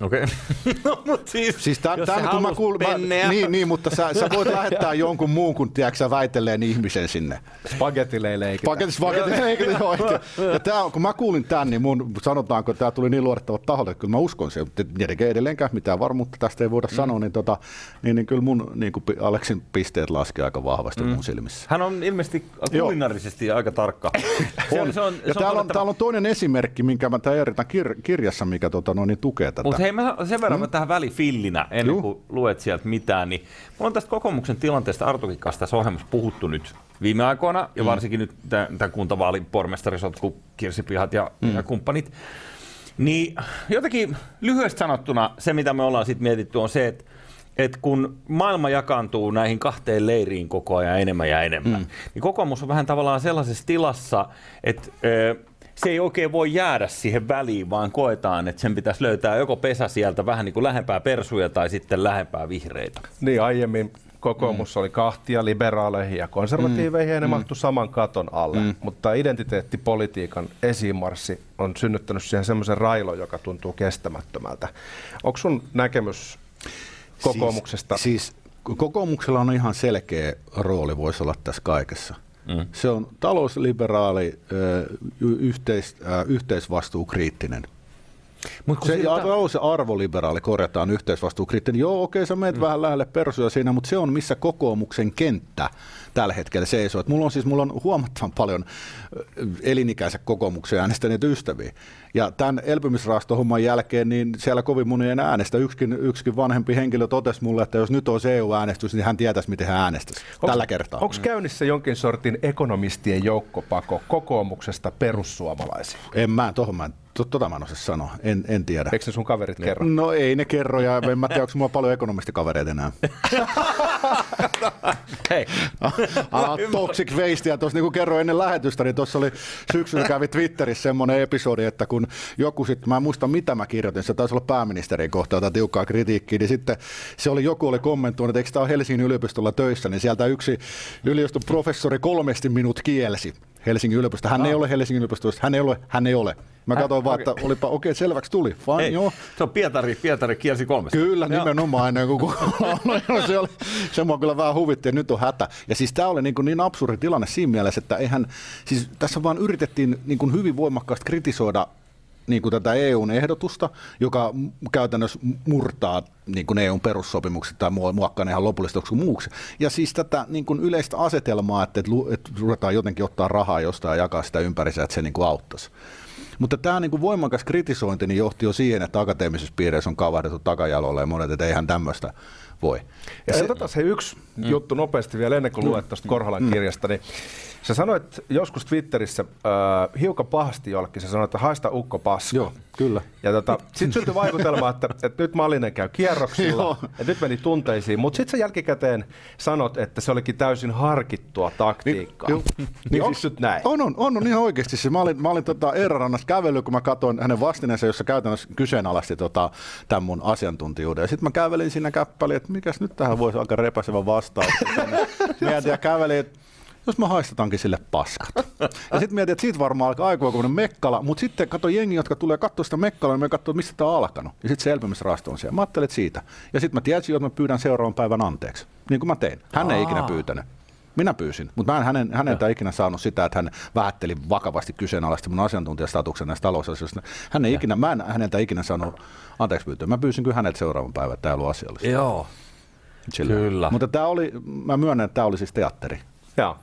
Okei. Okay. no, mutta siis, Siis tämän, jos tämän, kun mä kuulin, mä, niin, niin, mutta sä, sä voit lähettää jonkun muun kuin tiedätkö, sä väitelleen ihmisen sinne. Spagettileileikitä. Paketis, paketis, eikö niin oikein? Ja tää, on- kun mä kuulin tämän, niin mun sanotaanko, että tämä tuli niin luotettavat taholle, että kyllä mä uskon sen. Mutta Tietenkin edelleenkään mitään varmuutta tästä ei voida mm. sanoa, niin, tota, niin, niin kyllä mun niin kuin Aleksin pisteet laski aika vahvasti mm. mun silmissä. Hän on ilmeisesti Joo. kulinaarisesti aika tarkka. Se On. Se on, ja se täällä, on, täällä on toinen esimerkki, minkä mä kir- kirjassa, mikä tota, no, niin tukee tätä. Mutta hei, mä sen verran mm. tähän välifillinä, ennen Juu. kuin luet sieltä mitään, niin mulla on tästä kokoomuksen tilanteesta Artukin kanssa tässä ohjelmassa puhuttu nyt viime aikoina, ja varsinkin nyt tämän kuntavaalin pormestarisotku, kirsipihat ja, mm. ja kumppanit. Niin jotenkin lyhyesti sanottuna se, mitä me ollaan sitten mietitty, on se, että et kun maailma jakaantuu näihin kahteen leiriin koko ajan enemmän ja enemmän, mm. niin kokoomus on vähän tavallaan sellaisessa tilassa, että se ei oikein voi jäädä siihen väliin, vaan koetaan, että sen pitäisi löytää joko pesä sieltä vähän niin kuin lähempää persuja tai sitten lähempää vihreitä. Niin, aiemmin kokoomus mm. oli kahtia liberaaleihin ja konservatiiveihin, mm. ja ne mm. mahtui saman katon alle. Mm. Mutta identiteettipolitiikan esimarssi on synnyttänyt siihen semmoisen railon, joka tuntuu kestämättömältä. Onko sun näkemys kokoomuksesta? Siis, siis kokoomuksella on ihan selkeä rooli, voisi olla tässä kaikessa. Se on talousliberaali, yhteis, yhteisvastuukriittinen. Mut Se siltä- ja ja arvoliberaali korjataan yhteisvastuukriittinen. Joo, okei, sä meet mm. vähän lähelle persuja siinä, mutta se on missä kokoomuksen kenttä tällä hetkellä seisoo. Et mulla on siis mulla on huomattavan paljon elinikäisen kokoomuksen äänestäneitä ystäviä. Ja tämän elpymisrahastohomman jälkeen, niin siellä kovin moni ei äänestä. Yksikin, yksikin vanhempi henkilö totesi mulle, että jos nyt olisi EU-äänestys, niin hän tietäisi, miten hän äänestäisi tällä kertaa. Onko käynnissä jonkin sortin ekonomistien joukkopako kokoomuksesta perussuomalaisiin? En mä, tohon mä, en- tota mä en osaa sanoa, en, en tiedä. Eikö ne sun kaverit kerro? No ei ne kerro, ja en mä tiedä, onko mulla paljon ekonomistikavereita enää. Hei, Ah, toxic waste, ja tuossa niin kuin kerroin ennen lähetystä, niin tuossa oli syksyllä kävi Twitterissä semmoinen episodi, että kun joku sitten, mä en muista mitä mä kirjoitin, se taisi olla pääministerin kohta jotain tiukkaa kritiikkiä, niin sitten se oli, joku oli kommentoinut, että eikö tämä ole Helsingin yliopistolla töissä, niin sieltä yksi yliopiston professori kolmesti minut kielsi. Helsingin yliopisto. Hän ei ole Helsingin yliopistosta, hän ei ole, hän ei ole. Mä katsoin vaan, että olipa, okei, okay, selväksi tuli. Fine, hei, joo. se on Pietari, Pietari kielsi kolmesta. Kyllä, Joo. nimenomaan ennen kuin no, se, oli, se mua kyllä vähän huvitti, että nyt on hätä. Ja siis tämä oli niin, kuin niin absurdi tilanne siinä mielessä, että eihän, siis tässä vaan yritettiin niin kuin hyvin voimakkaasti kritisoida niin kuin tätä EUn ehdotusta, joka käytännössä murtaa niin kuin EUn perussopimukset tai muokkaa ne ihan lopullisesti joksikin muuksi. Ja siis tätä niin kuin yleistä asetelmaa, että, että, että ruvetaan jotenkin ottaa rahaa jostain ja jakaa sitä ympärissä, että se niin kuin auttaisi. Mutta tämä niin kuin voimakas kritisointi niin johti jo siihen, että akateemisissa piireissä on kavahdettu takajalolle ja monet, että eihän tämmöistä voi. Ja se, otetaan se yksi mm. juttu nopeasti vielä ennen kuin luet tuosta Korholan mm. kirjasta. Niin sä sanoit joskus Twitterissä äh, hiukan pahasti jollekin, sä sanoit, että haista ukko paska. Joo, kyllä. Ja tota, sitten syntyi vaikutelma, että, että nyt Malinen käy kierroksilla, että nyt meni tunteisiin, mutta sitten sä jälkikäteen sanot, että se olikin täysin harkittua taktiikkaa. Joo. Niin, niin onko nyt näin? On, on, on, on ihan oikeasti. Siis mä olin, mä olin tota Eera Rannassa kävellyt, kun mä katsoin hänen vastineensa, jossa käytännössä kyseenalaisti tota, tämän mun asiantuntijuuden. Ja sitten mä kävelin siinä käppäliin, että mikäs nyt tähän voisi aika repäsevä vastaus. Mietin ja kävelin, että jos mä haistetaankin sille paskat. Ja sitten mietin, että siitä varmaan alkaa aikuinen mekkala, mutta sitten kato jengi, jotka tulee katsoa sitä mekkalaa, niin me katsoo, mistä tämä on alkanut. Ja sitten se elpymisrahasto on siellä. Mä ajattelin, siitä. Ja sitten mä tiesin, että mä pyydän seuraavan päivän anteeksi. Niin kuin mä tein. Hän ei ikinä pyytänyt. Minä pyysin, mutta mä en hänen, häneltä ikinä saanut sitä, että hän vähätteli vakavasti kyseenalaisti mun asiantuntijastatuksen näistä talousasioista. Hän ei ikinä, mä en häneltä ikinä saanut anteeksi pyytöä. Mä pyysin kyllä häneltä seuraavan päivän, että tämä ei ollut asiallista. Joo. Sillä. Kyllä. Mutta tämä oli, mä myönnän, että tämä oli siis teatteri. Joo.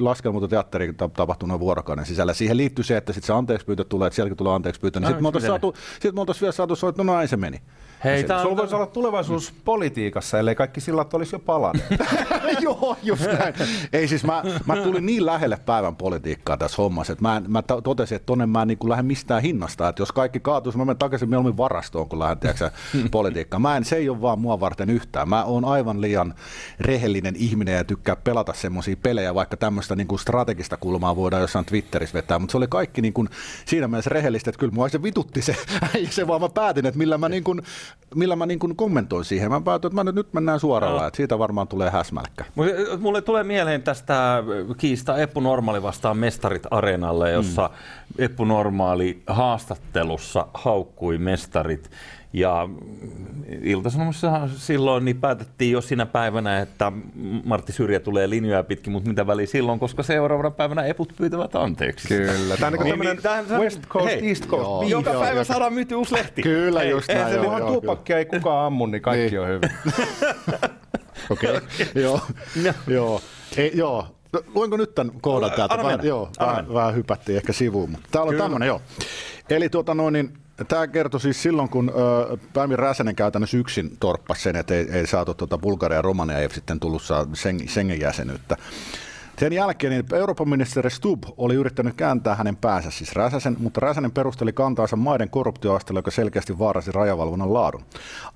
laskelmoitu teatteri tapahtui noin vuorokauden sisällä. Siihen liittyy se, että sitten se anteeksi pyytö tulee, että sielläkin tulee anteeksi pyytö, niin sitten me oltaisiin vielä saatu että no näin se meni. Hei, se, sulla voisi olla tulevaisuus politiikassa, ellei kaikki sillat olisi jo palanneet. Joo, just näin. Ei siis, mä, mä tulin niin lähelle päivän politiikkaa tässä hommassa, että mä, mä totesin, että tonne mä en niin lähde mistään hinnasta. Että jos kaikki kaatuisi, mä menen takaisin mieluummin varastoon, kun lähden tiedätkö, politiikkaan. Mä en, se ei ole vaan mua varten yhtään. Mä oon aivan liian rehellinen ihminen ja tykkää pelata semmoisia pelejä, vaikka tämmöistä niin kuin strategista kulmaa voidaan jossain Twitterissä vetää. Mutta se oli kaikki niin kuin siinä mielessä rehellistä, että kyllä mua se vitutti se, se vaan mä päätin, että millä mä, niin kuin, millä mä niin kuin kommentoin siihen. Mä päätin, että mä nyt, nyt mennään suoralla, no. että siitä varmaan tulee häsmälkkä. Mulle tulee mieleen tästä kiista Eppu Normaali vastaan Mestarit Areenalle, jossa mm. Eppu Normaali haastattelussa haukkui Mestarit. Ja Ilta-Sanomassa silloin niin päätettiin jo siinä päivänä, että Martti Syrjä tulee linjoja pitkin, mutta mitä väliä silloin, koska seuraavana päivänä eput pyytävät anteeksi. Kyllä. Tämä on niin, niin, niin, West Coast, hei, East Coast. Joo, joka joo, päivä saadaan myyty uusi lehti. Kyllä, hei, just näin. Kunhan tuupakkia ei kukaan ammu, niin kaikki niin. on hyvin. Okei, okay. joo. joo. Ei, joo. No, luenko nyt tämän kohdan täältä? Vähän, joo, vähän, vähän hypättiin ehkä sivuun, mutta täällä on tämmöinen, joo. Eli tuota noin, niin Tämä kertoi siis silloin, kun Päivi Räsänen käytännössä yksin torppasi sen, että ei, ei saatu tuota Bulgaria ja Romania ei sitten tullut Schengen jäsenyyttä. Sen jälkeen niin Euroopan ministeri Stubb oli yrittänyt kääntää hänen päänsä, siis Räsäsen, mutta Räsänen perusteli kantaansa maiden korruptioasteella, joka selkeästi vaarasi rajavalvonnan laadun.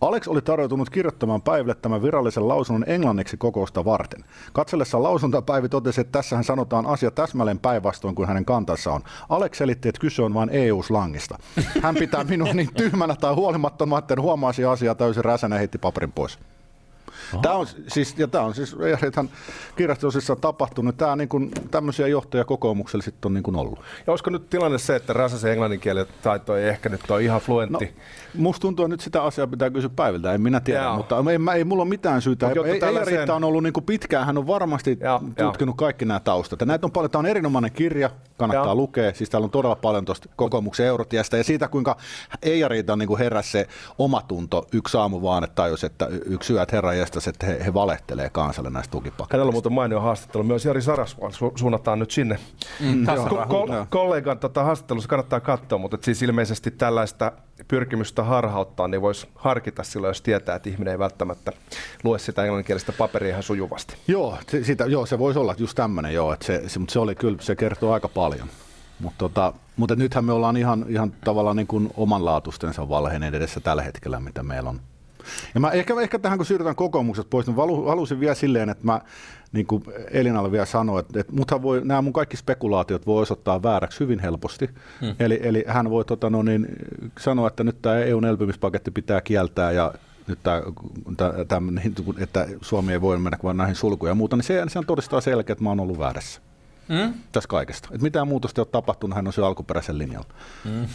Alex oli tarjoutunut kirjoittamaan Päiville tämän virallisen lausunnon englanniksi kokousta varten. Katsellessa lausuntoa Päivi totesi, että tässähän sanotaan asia täsmälleen päinvastoin kuin hänen kantansa on. Alex selitti, että kyse on vain EU-slangista. Hän pitää minua niin tyhmänä tai huolimattomana, että huomasi asiaa täysin Räsänen heitti paperin pois. Tämä on siis, ja tämä on siis ihan kirjastosissa tapahtunut. Tämä niin kuin, tämmöisiä johtoja kokoomuksella sitten on niin kuin ollut. Ja olisiko nyt tilanne se, että Räsäsen englanninkielen taito ei ehkä nyt ole ihan fluentti? No, musta tuntuu, että nyt sitä asiaa pitää kysyä päiviltä, en minä tiedä, Jaa. mutta ei, ei, ei mulla ole mitään syytä. Ei, ei, tällaiseen... Riitta on ollut niin kuin pitkään, hän on varmasti Jaa, tutkinut kaikki nämä taustat. Ja näitä on paljon, tämä on erinomainen kirja, kannattaa Jaa. lukea. Siis täällä on todella paljon tuosta kokoomuksen eurotiesta ja siitä, kuinka Eija Riita niin heräsi se omatunto yksi aamu vaan, että tajus, että yksi yö, että herra jästäs, että he, he valehtelee kansalle näistä tukipaketeista. Hänellä on muuten mainio haastattelu. Myös Jari Sarasvuon su- suunnataan nyt sinne. Mm, ko- ko- kollegan tota, haastattelussa kannattaa katsoa, mutta siis ilmeisesti tällaista pyrkimystä harhauttaa, niin voisi harkita silloin, jos tietää, että ihminen ei välttämättä lue sitä englanninkielistä paperia ihan sujuvasti. Joo, se, sitä, joo, se voisi olla just tämmöinen, joo, että se, se, mutta se oli kyllä, se kertoo aika paljon. Mutta tota, mutta nythän me ollaan ihan, ihan tavallaan niin kuin omanlaatuistensa valheen edessä tällä hetkellä, mitä meillä on ja mä ehkä, ehkä tähän, kun siirrytään kokoomukset pois, niin halusin vielä silleen, että mä niin kuin Elinalle vielä sanoin, että, että voi, nämä mun kaikki spekulaatiot voi osoittaa vääräksi hyvin helposti. Hmm. Eli, eli hän voi tota, no niin, sanoa, että nyt tämä EUn elpymispaketti pitää kieltää ja nyt tämä, tämä, että Suomi ei voi mennä vaan näihin sulkuja ja muuta, niin se, se todistaa selkeä, että mä oon ollut väärässä. Mm? Tässä kaikesta. Et mitään muutosta ei ole tapahtunut, hän on se alkuperäisen linjalla. Mm.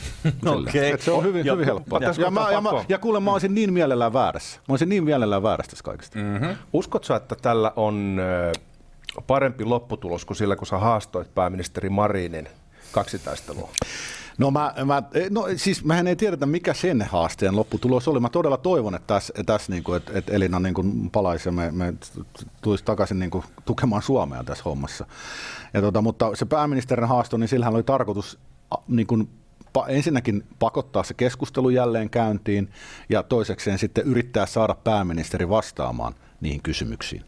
okay. se on hyvin, ja, hyvin helppoa. Ja, ja, mä, ja, mä, ja kuule, mä olisin niin mielellään väärässä. Mä olisin niin mielellään väärässä tässä kaikesta. Mm-hmm. Uskotko että tällä on parempi lopputulos kuin sillä, kun sä haastoit pääministeri Marinin kaksitaistelua? No, mä, mä, no siis mehän ei tiedetä, mikä sen haasteen lopputulos oli. Mä todella toivon, että tässä, tässä niin kuin, että, että Elina niin kuin palaisi ja me, me tulisi takaisin niin kuin tukemaan Suomea tässä hommassa. Ja tota, mutta se pääministerin haasto, niin sillähän oli tarkoitus niin kuin, ensinnäkin pakottaa se keskustelu jälleen käyntiin ja toisekseen sitten yrittää saada pääministeri vastaamaan niihin kysymyksiin.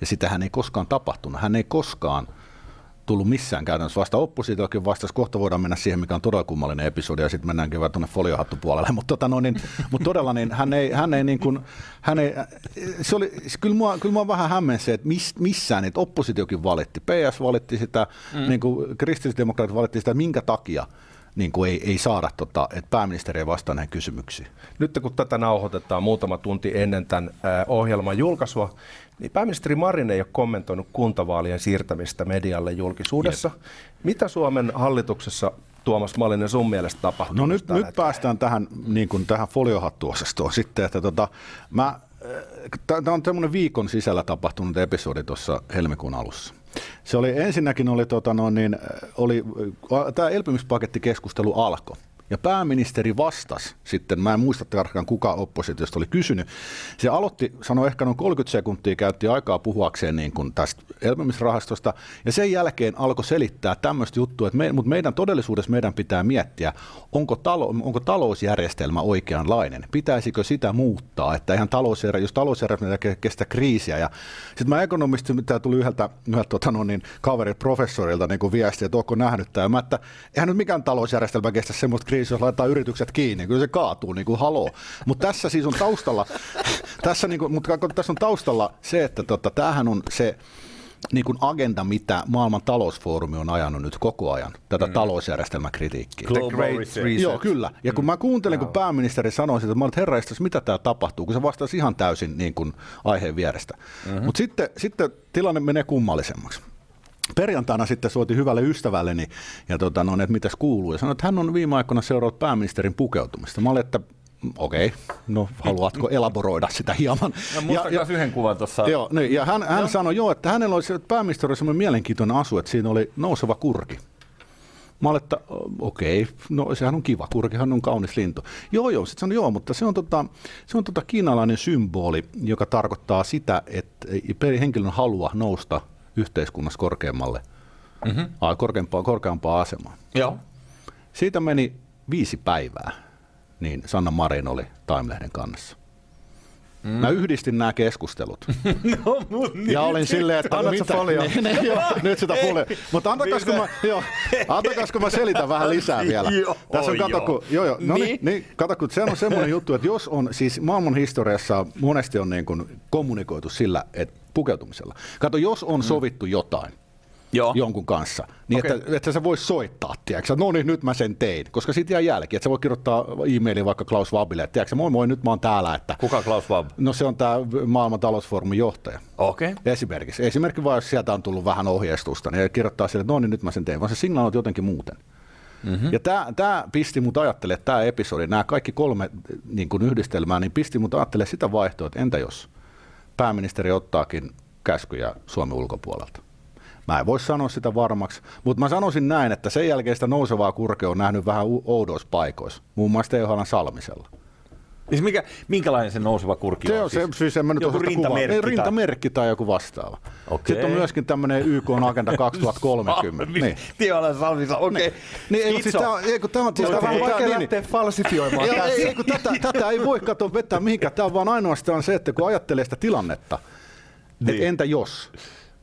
Ja sitähän ei koskaan tapahtunut. Hän ei koskaan tullut missään käytännössä vasta. Oppositiokin vastasi, kohta voidaan mennä siihen, mikä on todella kummallinen episodi, ja sitten mennäänkin vähän tuonne foliohattupuolelle. Mutta tota no, niin, mut todella niin, hän ei, hän ei, niin kuin, hän ei se oli, kyllä mua, kyllä mua vähän hämmensi, että miss, missään, että oppositiokin valitti. PS valitti sitä, mm. niin kuin kristillisdemokraatit valitti sitä, minkä takia niin kuin ei, ei saada, tota, että pääministeri ei vastaa näihin kysymyksiin. Nyt kun tätä nauhoitetaan muutama tunti ennen tämän ohjelman julkaisua, niin pääministeri Marin ei ole kommentoinut kuntavaalien siirtämistä medialle julkisuudessa. Jep. Mitä Suomen hallituksessa Tuomas Malinen sun mielestä tapahtuu? No nyt, nyt päästään tähän, niin kuin tähän foliohattuosastoon sitten, että tota, mä, tämä on semmoinen viikon sisällä tapahtunut episodi tuossa helmikuun alussa. Se oli ensinnäkin oli, tota no, niin, oli, tämä elpymispakettikeskustelu alkoi. Ja pääministeri vastasi sitten, mä en muista tarkkaan kuka oppositiosta oli kysynyt. Se aloitti, sanoi ehkä noin 30 sekuntia, käytti aikaa puhuakseen niin kuin tästä elpymisrahastosta. Ja sen jälkeen alkoi selittää tämmöistä juttua, että me, mutta meidän todellisuudessa meidän pitää miettiä, onko, talo, onko talousjärjestelmä oikeanlainen. Pitäisikö sitä muuttaa, että ihan talousjärjestelmä, jos talousjärjestelmä kestä kriisiä. Ja sitten mä ekonomisti, mitä tuli yhdeltä, yhdeltä tota, no niin, kaveri professorilta niin kuin viesti, että onko nähnyt tämä. Mä, että eihän nyt mikään talousjärjestelmä kestä semmoista kriisiä, jos laittaa yritykset kiinni, kyllä se kaatuu niin kuin haloo. Mutta tässä siis on taustalla, tässä, niin kuin, mutta tässä on taustalla se, että tota, tämähän on se, niin kuin agenda, mitä maailman talousfoorumi on ajanut nyt koko ajan, tätä mm. talousjärjestelmäkritiikkiä. The Great Reset. Joo, kyllä. Ja kun mä kuuntelin, kun pääministeri sanoi sitä, että mä olin, herra, mitä tämä tapahtuu, kun se vastasi ihan täysin niin kuin aiheen vierestä. Mm-hmm. Mutta sitten, sitten tilanne menee kummallisemmaksi perjantaina sitten suoti hyvälle ystävälleni, ja tota, no, että mitäs kuuluu, ja sanoi, että hän on viime aikoina seurannut pääministerin pukeutumista. Mä olin, että okei, okay, no haluatko elaboroida sitä hieman. No, ja, ja, yhden kuvan tuossa. Joo, niin, ja hän, hän joo. sanoi joo, että hänellä oli, että pääministeri semmoinen mielenkiintoinen asu, että siinä oli nouseva kurki. Mä olin, että okei, okay, no sehän on kiva, kurkihan on kaunis lintu. Joo, joo, sitten sanoi, joo, mutta se on, tota, se on tota kiinalainen symboli, joka tarkoittaa sitä, että henkilön halua nousta yhteiskunnassa korkeammalle, mm-hmm. korkeampaa, korkeampaa asemaa. Joo. Siitä meni viisi päivää, niin Sanna Marin oli Time-lehden kannassa. Mm. Mä yhdistin nämä keskustelut. no, mun ja olin silleen, että Annat mitä? Folio. Niin, niin, joo, nyt sitä folia. Mutta antakas, kun mä, joo, antakas, kun mä selitän vähän lisää vielä. joo, Tässä on, kato, kun, joo, joo, no niin, niin, niin kato, kun se on semmoinen juttu, että jos on, siis maailman historiassa monesti on niin kuin kommunikoitu sillä, että pukeutumisella. Kato, jos on mm. sovittu jotain, Joo. jonkun kanssa, niin okay. että, että sä vois soittaa, tiedätkö? no niin, nyt mä sen tein, koska siitä jää jälki, että sä voi kirjoittaa e-mailin vaikka Klaus Wabille, että tiedätkö, moi moi, nyt mä oon täällä. Että, Kuka Klaus Wab? No se on tämä maailman talousfoorumin johtaja. Okei. Okay. Esimerkiksi. Esimerkiksi vaan, jos sieltä on tullut vähän ohjeistusta, niin kirjoittaa sille, että no niin, nyt mä sen tein, vaan se signaaloit jotenkin muuten. Mm-hmm. Ja tämä pisti mut ajattelemaan, että tämä episodi, nämä kaikki kolme niin kun yhdistelmää, niin pisti mut ajattelemaan sitä vaihtoa, että entä jos pääministeri ottaakin käskyjä Suomen ulkopuolelta. Mä en voi sanoa sitä varmaksi, mutta mä sanoisin näin, että sen jälkeen sitä nousevaa kurkea on nähnyt vähän oudoissa paikoissa, muun muassa THL Salmisella. Siis mikä, minkälainen se nouseva kurki se on? Se, siis, siis en mä nyt joku rintamerkki, tai... rintamerkki tai joku vastaava. Okay. Sitten on myöskin tämmöinen YK on Agenda 2030. niin. Salmissa, okei. Okay. Niin, niin, siis tämä, ei, kun tämä, siis tämä on vaikea niin, lähteä falsifioimaan. ei, ei, kun tätä, tätä ei voi katsoa vetää mihinkään. Tämä on vaan ainoastaan se, että kun ajattelee sitä tilannetta, niin. entä jos?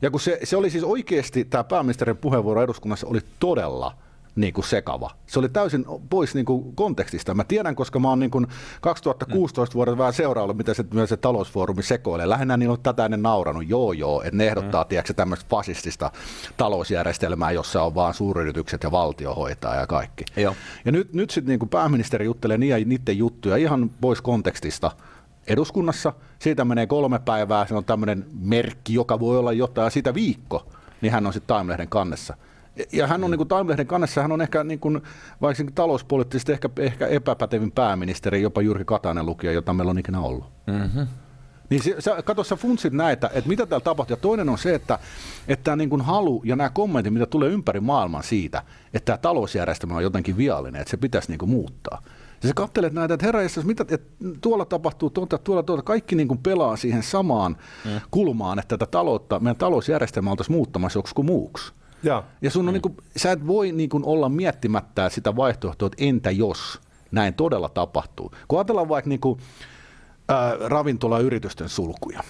Ja kun se, se oli siis oikeasti, tämä pääministerin puheenvuoro eduskunnassa oli todella niin kuin sekava. Se oli täysin pois niin kuin kontekstista. Mä tiedän, koska mä oon niin kuin 2016 mm. vuodelta vähän seuraalla, mitä se, se talousfoorumi sekoilee. Lähinnä niin on tätä ennen nauranut, joo joo, että ne ehdottaa mm. tiedätkö, tämmöistä fasistista talousjärjestelmää, jossa on vaan suuryritykset ja valtio hoitaa ja kaikki. Joo. Ja nyt, nyt sitten niin pääministeri juttelee niiden juttuja ihan pois kontekstista – eduskunnassa. Siitä menee kolme päivää, se on tämmöinen merkki, joka voi olla jotain, ja siitä viikko, niin hän on sitten Time-lehden kannessa. Ja hän on niin kuin Time-lehden kannessa, hän on ehkä niin kuin, vaikka talouspoliittisesti ehkä, ehkä epäpätevin pääministeri, jopa Jyrki Katainen lukija, jota meillä on ikinä ollut. Mm-hmm. Niin se, sä, kato, sä funtsit näitä, että mitä täällä tapahtuu. Ja toinen on se, että, että tämä niin kuin halu ja nämä kommentit, mitä tulee ympäri maailman siitä, että tämä talousjärjestelmä on jotenkin viallinen, että se pitäisi niin kuin muuttaa. Ja sä katselet näitä, että herra mitä, että tuolla tapahtuu, tuota, tuolla, tuolla, kaikki niin kuin pelaa siihen samaan mm. kulmaan, että tätä taloutta, meidän talousjärjestelmä oltaisiin muuttamassa joksikin muuksi. Ja, ja sun on mm. niin kuin, sä et voi niin kuin olla miettimättä sitä vaihtoehtoa, että entä jos näin todella tapahtuu. Kun ajatellaan vaikka niin kuin, äh, ravintolayritysten sulkuja,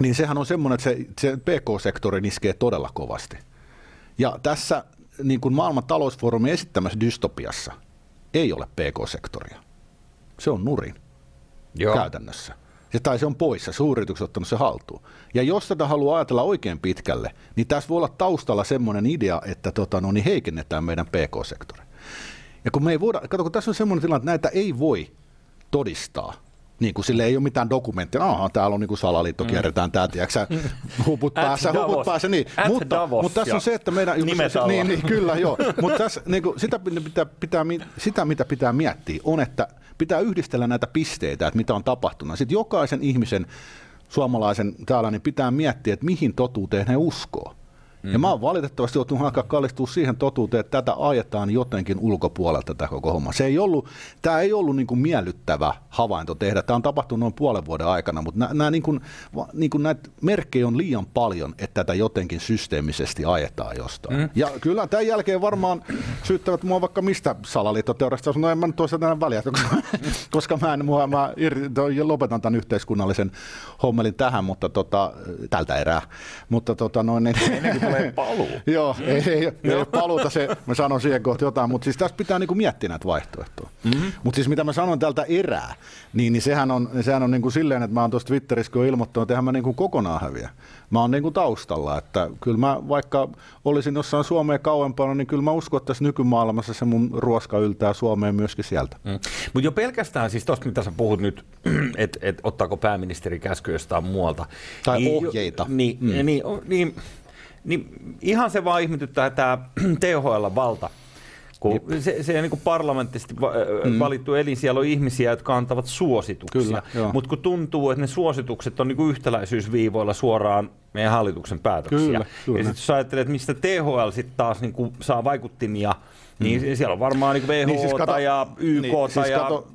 niin sehän on semmoinen, että se, se PK-sektori iskee todella kovasti. Ja tässä niin kuin maailman talousfoorumin esittämässä dystopiassa – ei ole PK-sektoria. Se on nurin Joo. käytännössä. Se, tai se on poissa, suuryritykset ottanut se haltuun. Ja jos tätä haluaa ajatella oikein pitkälle, niin tässä voi olla taustalla semmoinen idea, että tota, no, niin heikennetään meidän PK-sektori. Ja kun me ei voida, kato, kun tässä on semmoinen tilanne, että näitä ei voi todistaa – niin kuin sille ei ole mitään dokumenttia, aha, täällä on niin kuin salaliitto, mm. kierretään tää, tiedätkö huput päässä, huput päässä, niin. mutta, mutta tässä on se, että meidän... Niin, niin, kyllä, joo. mutta tässä, niin kuin, sitä, pitää, pitää, sitä, mitä pitää miettiä, on, että pitää yhdistellä näitä pisteitä, että mitä on tapahtunut. Sitten jokaisen ihmisen, suomalaisen täällä, niin pitää miettiä, että mihin totuuteen he uskoo. Mm-hmm. Ja mä oon valitettavasti joutunut alkaa kallistua siihen totuuteen, että tätä ajetaan jotenkin ulkopuolelta tätä koko homma. Se ei ollut, tämä ei ollut niin kuin miellyttävä havainto tehdä. Tämä on tapahtunut noin puolen vuoden aikana, mutta nämä, nämä niin kuin, niin kuin näitä merkkejä on liian paljon, että tätä jotenkin systeemisesti ajetaan jostain. Mm. Ja kyllä tämän jälkeen varmaan syyttävät mua vaikka mistä salaliittoteoriasta, no en mä nyt toista väliä, koska, koska mä, en, mua, mä lopetan tämän yhteiskunnallisen hommelin tähän, mutta tota, tältä erää. Mutta tota, noin, niin, tulee paluu. Joo, ei, ei, ei paluuta se, mä sanon siihen kohta jotain, mutta siis tässä pitää niinku miettiä näitä vaihtoehtoja. Mm-hmm. Mutta siis mitä mä sanon tältä erää, niin, niin sehän on, sehän on niinku silleen, että mä oon tuossa Twitterissä kun ilmoittanut, että eihän mä niinku kokonaan häviä. Mä oon niinku taustalla, että kyllä mä vaikka olisin jossain Suomeen kauempana, niin kyllä mä uskon, että tässä nykymaailmassa se mun ruoska yltää Suomeen myöskin sieltä. Mm. Mutta jo pelkästään siis tuosta, mitä sä puhut nyt, että et, ottaako pääministeri käsky jostain muualta. Tai niin, ohjeita. Niin, mm. niin, niin niin ihan se vaan ihmetyttää tämä THL-valta. Kun se, se niin kuin parlamenttisesti mm. valittu elin, siellä on ihmisiä, jotka antavat suosituksia. Mutta kun tuntuu, että ne suositukset on niin kuin yhtäläisyysviivoilla suoraan meidän hallituksen päätöksiä. Kyllä, kyllä. Ja sitten jos ajattelet, että mistä THL sitten taas niin kuin saa vaikuttimia niin mm. siellä on varmaan niin WHO niin siis kato, ja YK niin, siis ja kato,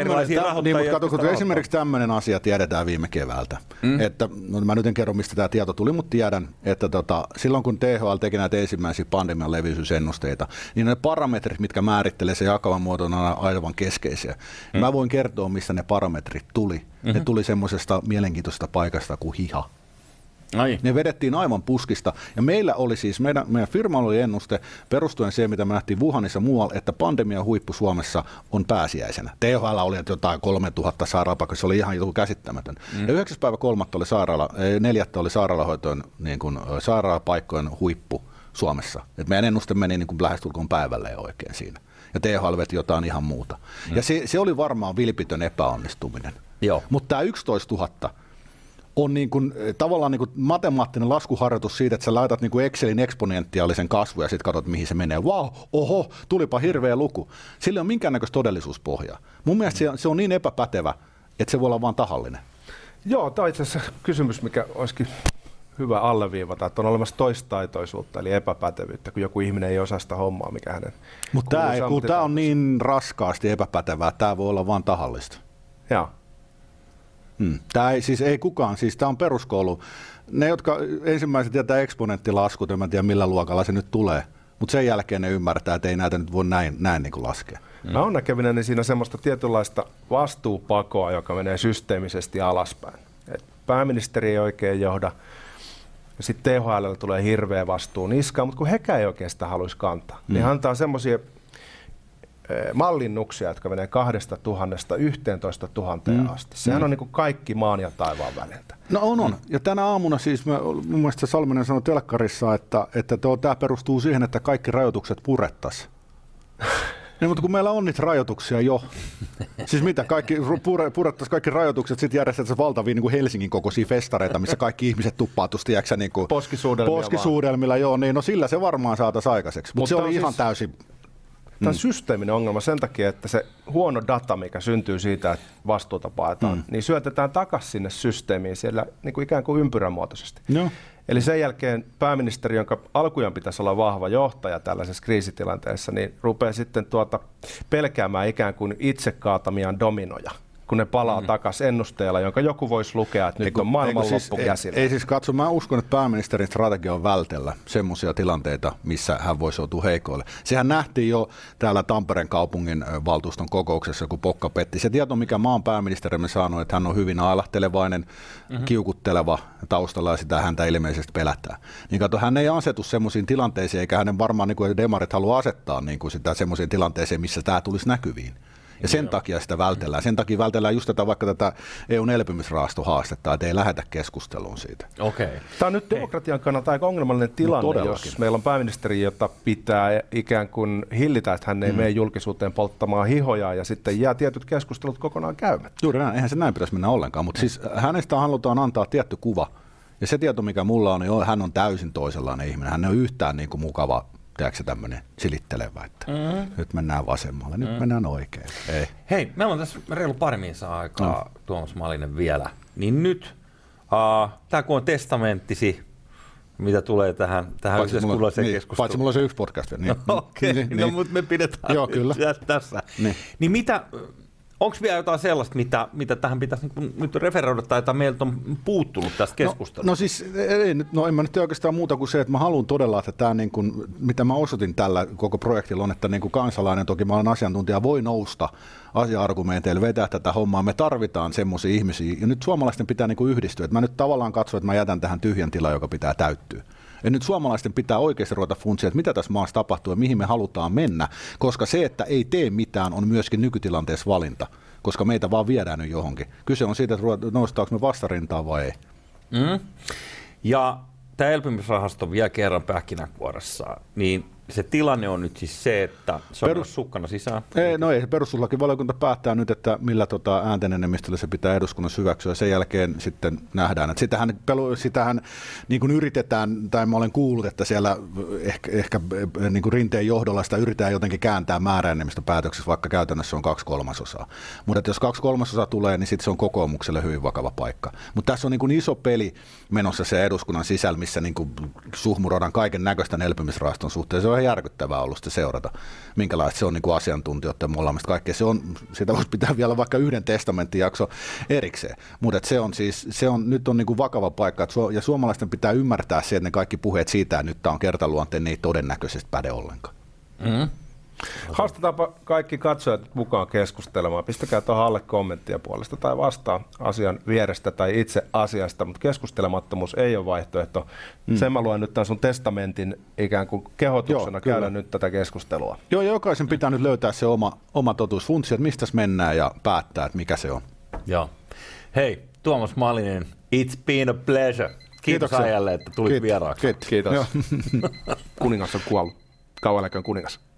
erilaisia täm, niin, mutta kato, kun esimerkiksi tämmöinen asia tiedetään viime keväältä, mm. että no, mä nyt en kerro, mistä tämä tieto tuli, mutta tiedän, että tota, silloin kun THL teki näitä ensimmäisiä pandemian leviäisyysennusteita, niin ne parametrit, mitkä määrittelee se jakavan muoton, on aivan keskeisiä. Mm. Mä voin kertoa, mistä ne parametrit tuli. Mm-hmm. Ne tuli semmoisesta mielenkiintoisesta paikasta kuin hiha. Ai. Ne vedettiin aivan puskista. Ja meillä oli siis, meidän, meidän firmalla oli ennuste perustuen siihen, mitä me nähtiin Wuhanissa muualla, että pandemian huippu Suomessa on pääsiäisenä. THL oli että jotain 3000 sairaalapaikkaa, se oli ihan joku käsittämätön. Mm. Ja 9. päivä kolmatta oli sairaala, neljättä oli sairaalahoitojen niin kuin, sairaalapaikkojen huippu Suomessa. Et meidän ennuste meni niin kuin lähestulkoon päivälle oikein siinä. Ja THL veti jotain ihan muuta. Mm. Ja se, se oli varmaan vilpitön epäonnistuminen. Mutta tämä 11 000, on niin kuin, eh, tavallaan niin kuin matemaattinen laskuharjoitus siitä, että sä laitat niin kuin Excelin eksponentiaalisen kasvu ja sitten katsot, mihin se menee. Wow, oho, tulipa hirveä luku. Sillä on minkäännäköistä todellisuuspohjaa. Mun mielestä se, se on niin epäpätevä, että se voi olla vain tahallinen. Joo, tämä on itse asiassa kysymys, mikä olisikin hyvä alleviivata, että on olemassa toistaitoisuutta, eli epäpätevyyttä, kun joku ihminen ei osaa sitä hommaa, mikä hänen Mutta tämä, tämä on niin raskaasti epäpätevää, tämä voi olla vain tahallista. Joo. Hmm. Tämä ei, siis ei kukaan, siis tämä on peruskoulu. Ne, jotka ensimmäiset tietää eksponenttilaskut, en tiedä millä luokalla se nyt tulee, mutta sen jälkeen ne ymmärtää, että ei näitä nyt voi näin, näin niin kuin laskea. Hmm. Mä oon näkevinä niin siinä semmoista tietynlaista vastuupakoa, joka menee systeemisesti alaspäin. Et pääministeri ei oikein johda, ja sitten THL tulee hirveä vastuu niskaan, mutta kun hekään ei oikein sitä haluaisi kantaa, niin hmm. niin antaa semmoisia mallinnuksia, jotka menee 2000 11 000 mm. asti. Sehän mm. on niin kuin kaikki maan ja taivaan väliltä. No on, on. Ja tänä aamuna siis, mä, mun mielestä Salminen sanoi telkkarissa, että, että tämä perustuu siihen, että kaikki rajoitukset purettaisiin. Niin, mutta kun meillä on niitä rajoituksia jo. Siis mitä, kaikki, pure, purettaisiin kaikki rajoitukset, sitten järjestetään valtavia niin kuin Helsingin kokoisia festareita, missä kaikki ihmiset tuppaa tuosti, niin kuin, poskisuudelmilla, poskisuudelmilla joo, niin no sillä se varmaan saataisiin aikaiseksi. Mutta se oli ihan siis... täysin Tämä on mm. systeeminen ongelma sen takia, että se huono data, mikä syntyy siitä, että vastuuta paetaan, mm. niin syötetään takaisin sinne systeemiin siellä niin kuin ikään kuin ympyränmuotoisesti. No. Eli sen jälkeen pääministeri, jonka alkujan pitäisi olla vahva johtaja tällaisessa kriisitilanteessa, niin rupeaa sitten tuota pelkäämään ikään kuin itse kaatamiaan dominoja kun ne palaa mm. takaisin ennusteella, jonka joku voisi lukea, että nyt on maailman siis, loppu käsillä. Ei, ei siis katso, mä uskon, että pääministerin strategia on vältellä semmoisia tilanteita, missä hän voisi joutua heikoille. Sehän nähtiin jo täällä Tampereen kaupungin valtuuston kokouksessa, kun Pokka petti. Se tieto, mikä maan pääministerimme sanoi, että hän on hyvin ailahtelevainen, mm-hmm. kiukutteleva taustalla ja sitä häntä ilmeisesti pelättää. Niin kato, hän ei asetu semmoisiin tilanteisiin, eikä hänen varmaan niin kuin demarit halua asettaa niin kuin sitä semmoisiin tilanteeseen, missä tämä tulisi näkyviin. Ja sen Joo. takia sitä vältellään. Sen takia vältellään just tätä vaikka tätä EUn elpymisraastohaastetta, että ei lähetä keskusteluun siitä. Okay. Tämä on nyt demokratian kannalta aika ongelmallinen tilanne, no, jos meillä on pääministeri, jota pitää ikään kuin hillitä, että hän ei mm. mene julkisuuteen polttamaan hihoja ja sitten jää tietyt keskustelut kokonaan käymättä. Juuri näin, eihän se näin pitäisi mennä ollenkaan, mutta siis hänestä halutaan antaa tietty kuva. Ja se tieto, mikä mulla on, niin hän on täysin toisenlainen ihminen. Hän ei ole yhtään niin kuin mukava tiedätkö tämmöinen silittelevä, että mm. nyt mennään vasemmalle, nyt mm. mennään oikein. Ei. Hei, meillä on tässä reilu pari saa aikaa, mm. Tuomas Malinen vielä. Niin nyt, uh, tämä kun on testamenttisi, mitä tulee tähän, tähän yhteiskunnalliseen niin, keskusteluun. Paitsi mulla on se yksi podcast vielä. Niin, Okei, okay, niin, no mutta me pidetään Joo, kyllä. tässä. Niin. niin mitä, Onko vielä jotain sellaista, mitä, mitä tähän pitäisi niin nyt referoida tai jota meiltä on puuttunut tästä keskustelusta? No, no siis ei, no en mä nyt oikeastaan muuta kuin se, että mä haluan todella, että tämä niin kuin, mitä mä osoitin tällä koko projektilla on, että niin kuin kansalainen, toki mä olen asiantuntija, voi nousta asia-argumenteilla, vetää tätä hommaa. Me tarvitaan semmoisia ihmisiä ja nyt suomalaisten pitää niin kuin yhdistyä. Että mä nyt tavallaan katson, että mä jätän tähän tyhjän tilan, joka pitää täyttyä. Ja nyt suomalaisten pitää oikeasti ruveta funtsia, että mitä tässä maassa tapahtuu ja mihin me halutaan mennä, koska se, että ei tee mitään, on myöskin nykytilanteessa valinta, koska meitä vaan viedään nyt johonkin. Kyse on siitä, että noustaako me vastarintaa vai ei. Mm. Ja tämä elpymisrahasto vielä kerran pähkinänkuoressa, niin se tilanne on nyt siis se, että se on Perus... sukkana sisään. Ei, no ei, perustuslakivaliokunta päättää nyt, että millä tota äänten enemmistöllä se pitää eduskunnassa hyväksyä. Sen jälkeen sitten nähdään. Että sitähän, sitähän niin kuin yritetään, tai mä olen kuullut, että siellä ehkä, ehkä niin kuin rinteen johdolla sitä yritetään jotenkin kääntää määräenemmistö päätöksessä, vaikka käytännössä on kaksi kolmasosaa. Mutta jos kaksi kolmasosaa tulee, niin sitten se on kokoomukselle hyvin vakava paikka. Mutta tässä on niin kuin iso peli menossa se eduskunnan sisällä, missä niin kuin suhmuroidaan kaiken näköistä elpymisrahaston suhteen. Se on ihan järkyttävää ollut sitä seurata, minkälaista se on niin kuin asiantuntijoiden molemmista kaikkea. Se on, sitä voisi pitää vielä vaikka yhden testamenttijakso erikseen, mutta se on siis, se on, nyt on niin kuin vakava paikka, että ja suomalaisten pitää ymmärtää se, että ne kaikki puheet siitä, että nyt tämä on kertaluonteen, ne ei todennäköisesti päde ollenkaan. Mm-hmm. Haastetaanpa kaikki katsojat mukaan keskustelemaan. Pistäkää tuohon alle kommenttia puolesta tai vastaa asian vierestä tai itse asiasta, mutta keskustelemattomuus ei ole vaihtoehto. Mm. Sen mä luen nyt tämän sun testamentin ikään kuin kehotuksena Joo, käydä nyt tätä keskustelua. Joo, jokaisen pitää nyt löytää se oma, oma totuus, funtsia, että mistä mennään ja päättää, että mikä se on. Joo. Hei, Tuomas Malinen, it's been a pleasure. Kiitos Kiitoksia. ajalle, että tulit Kiit- vieraaksi. Kiitos. Kiitos. Kuningas on kuollut. Kauan kuningas.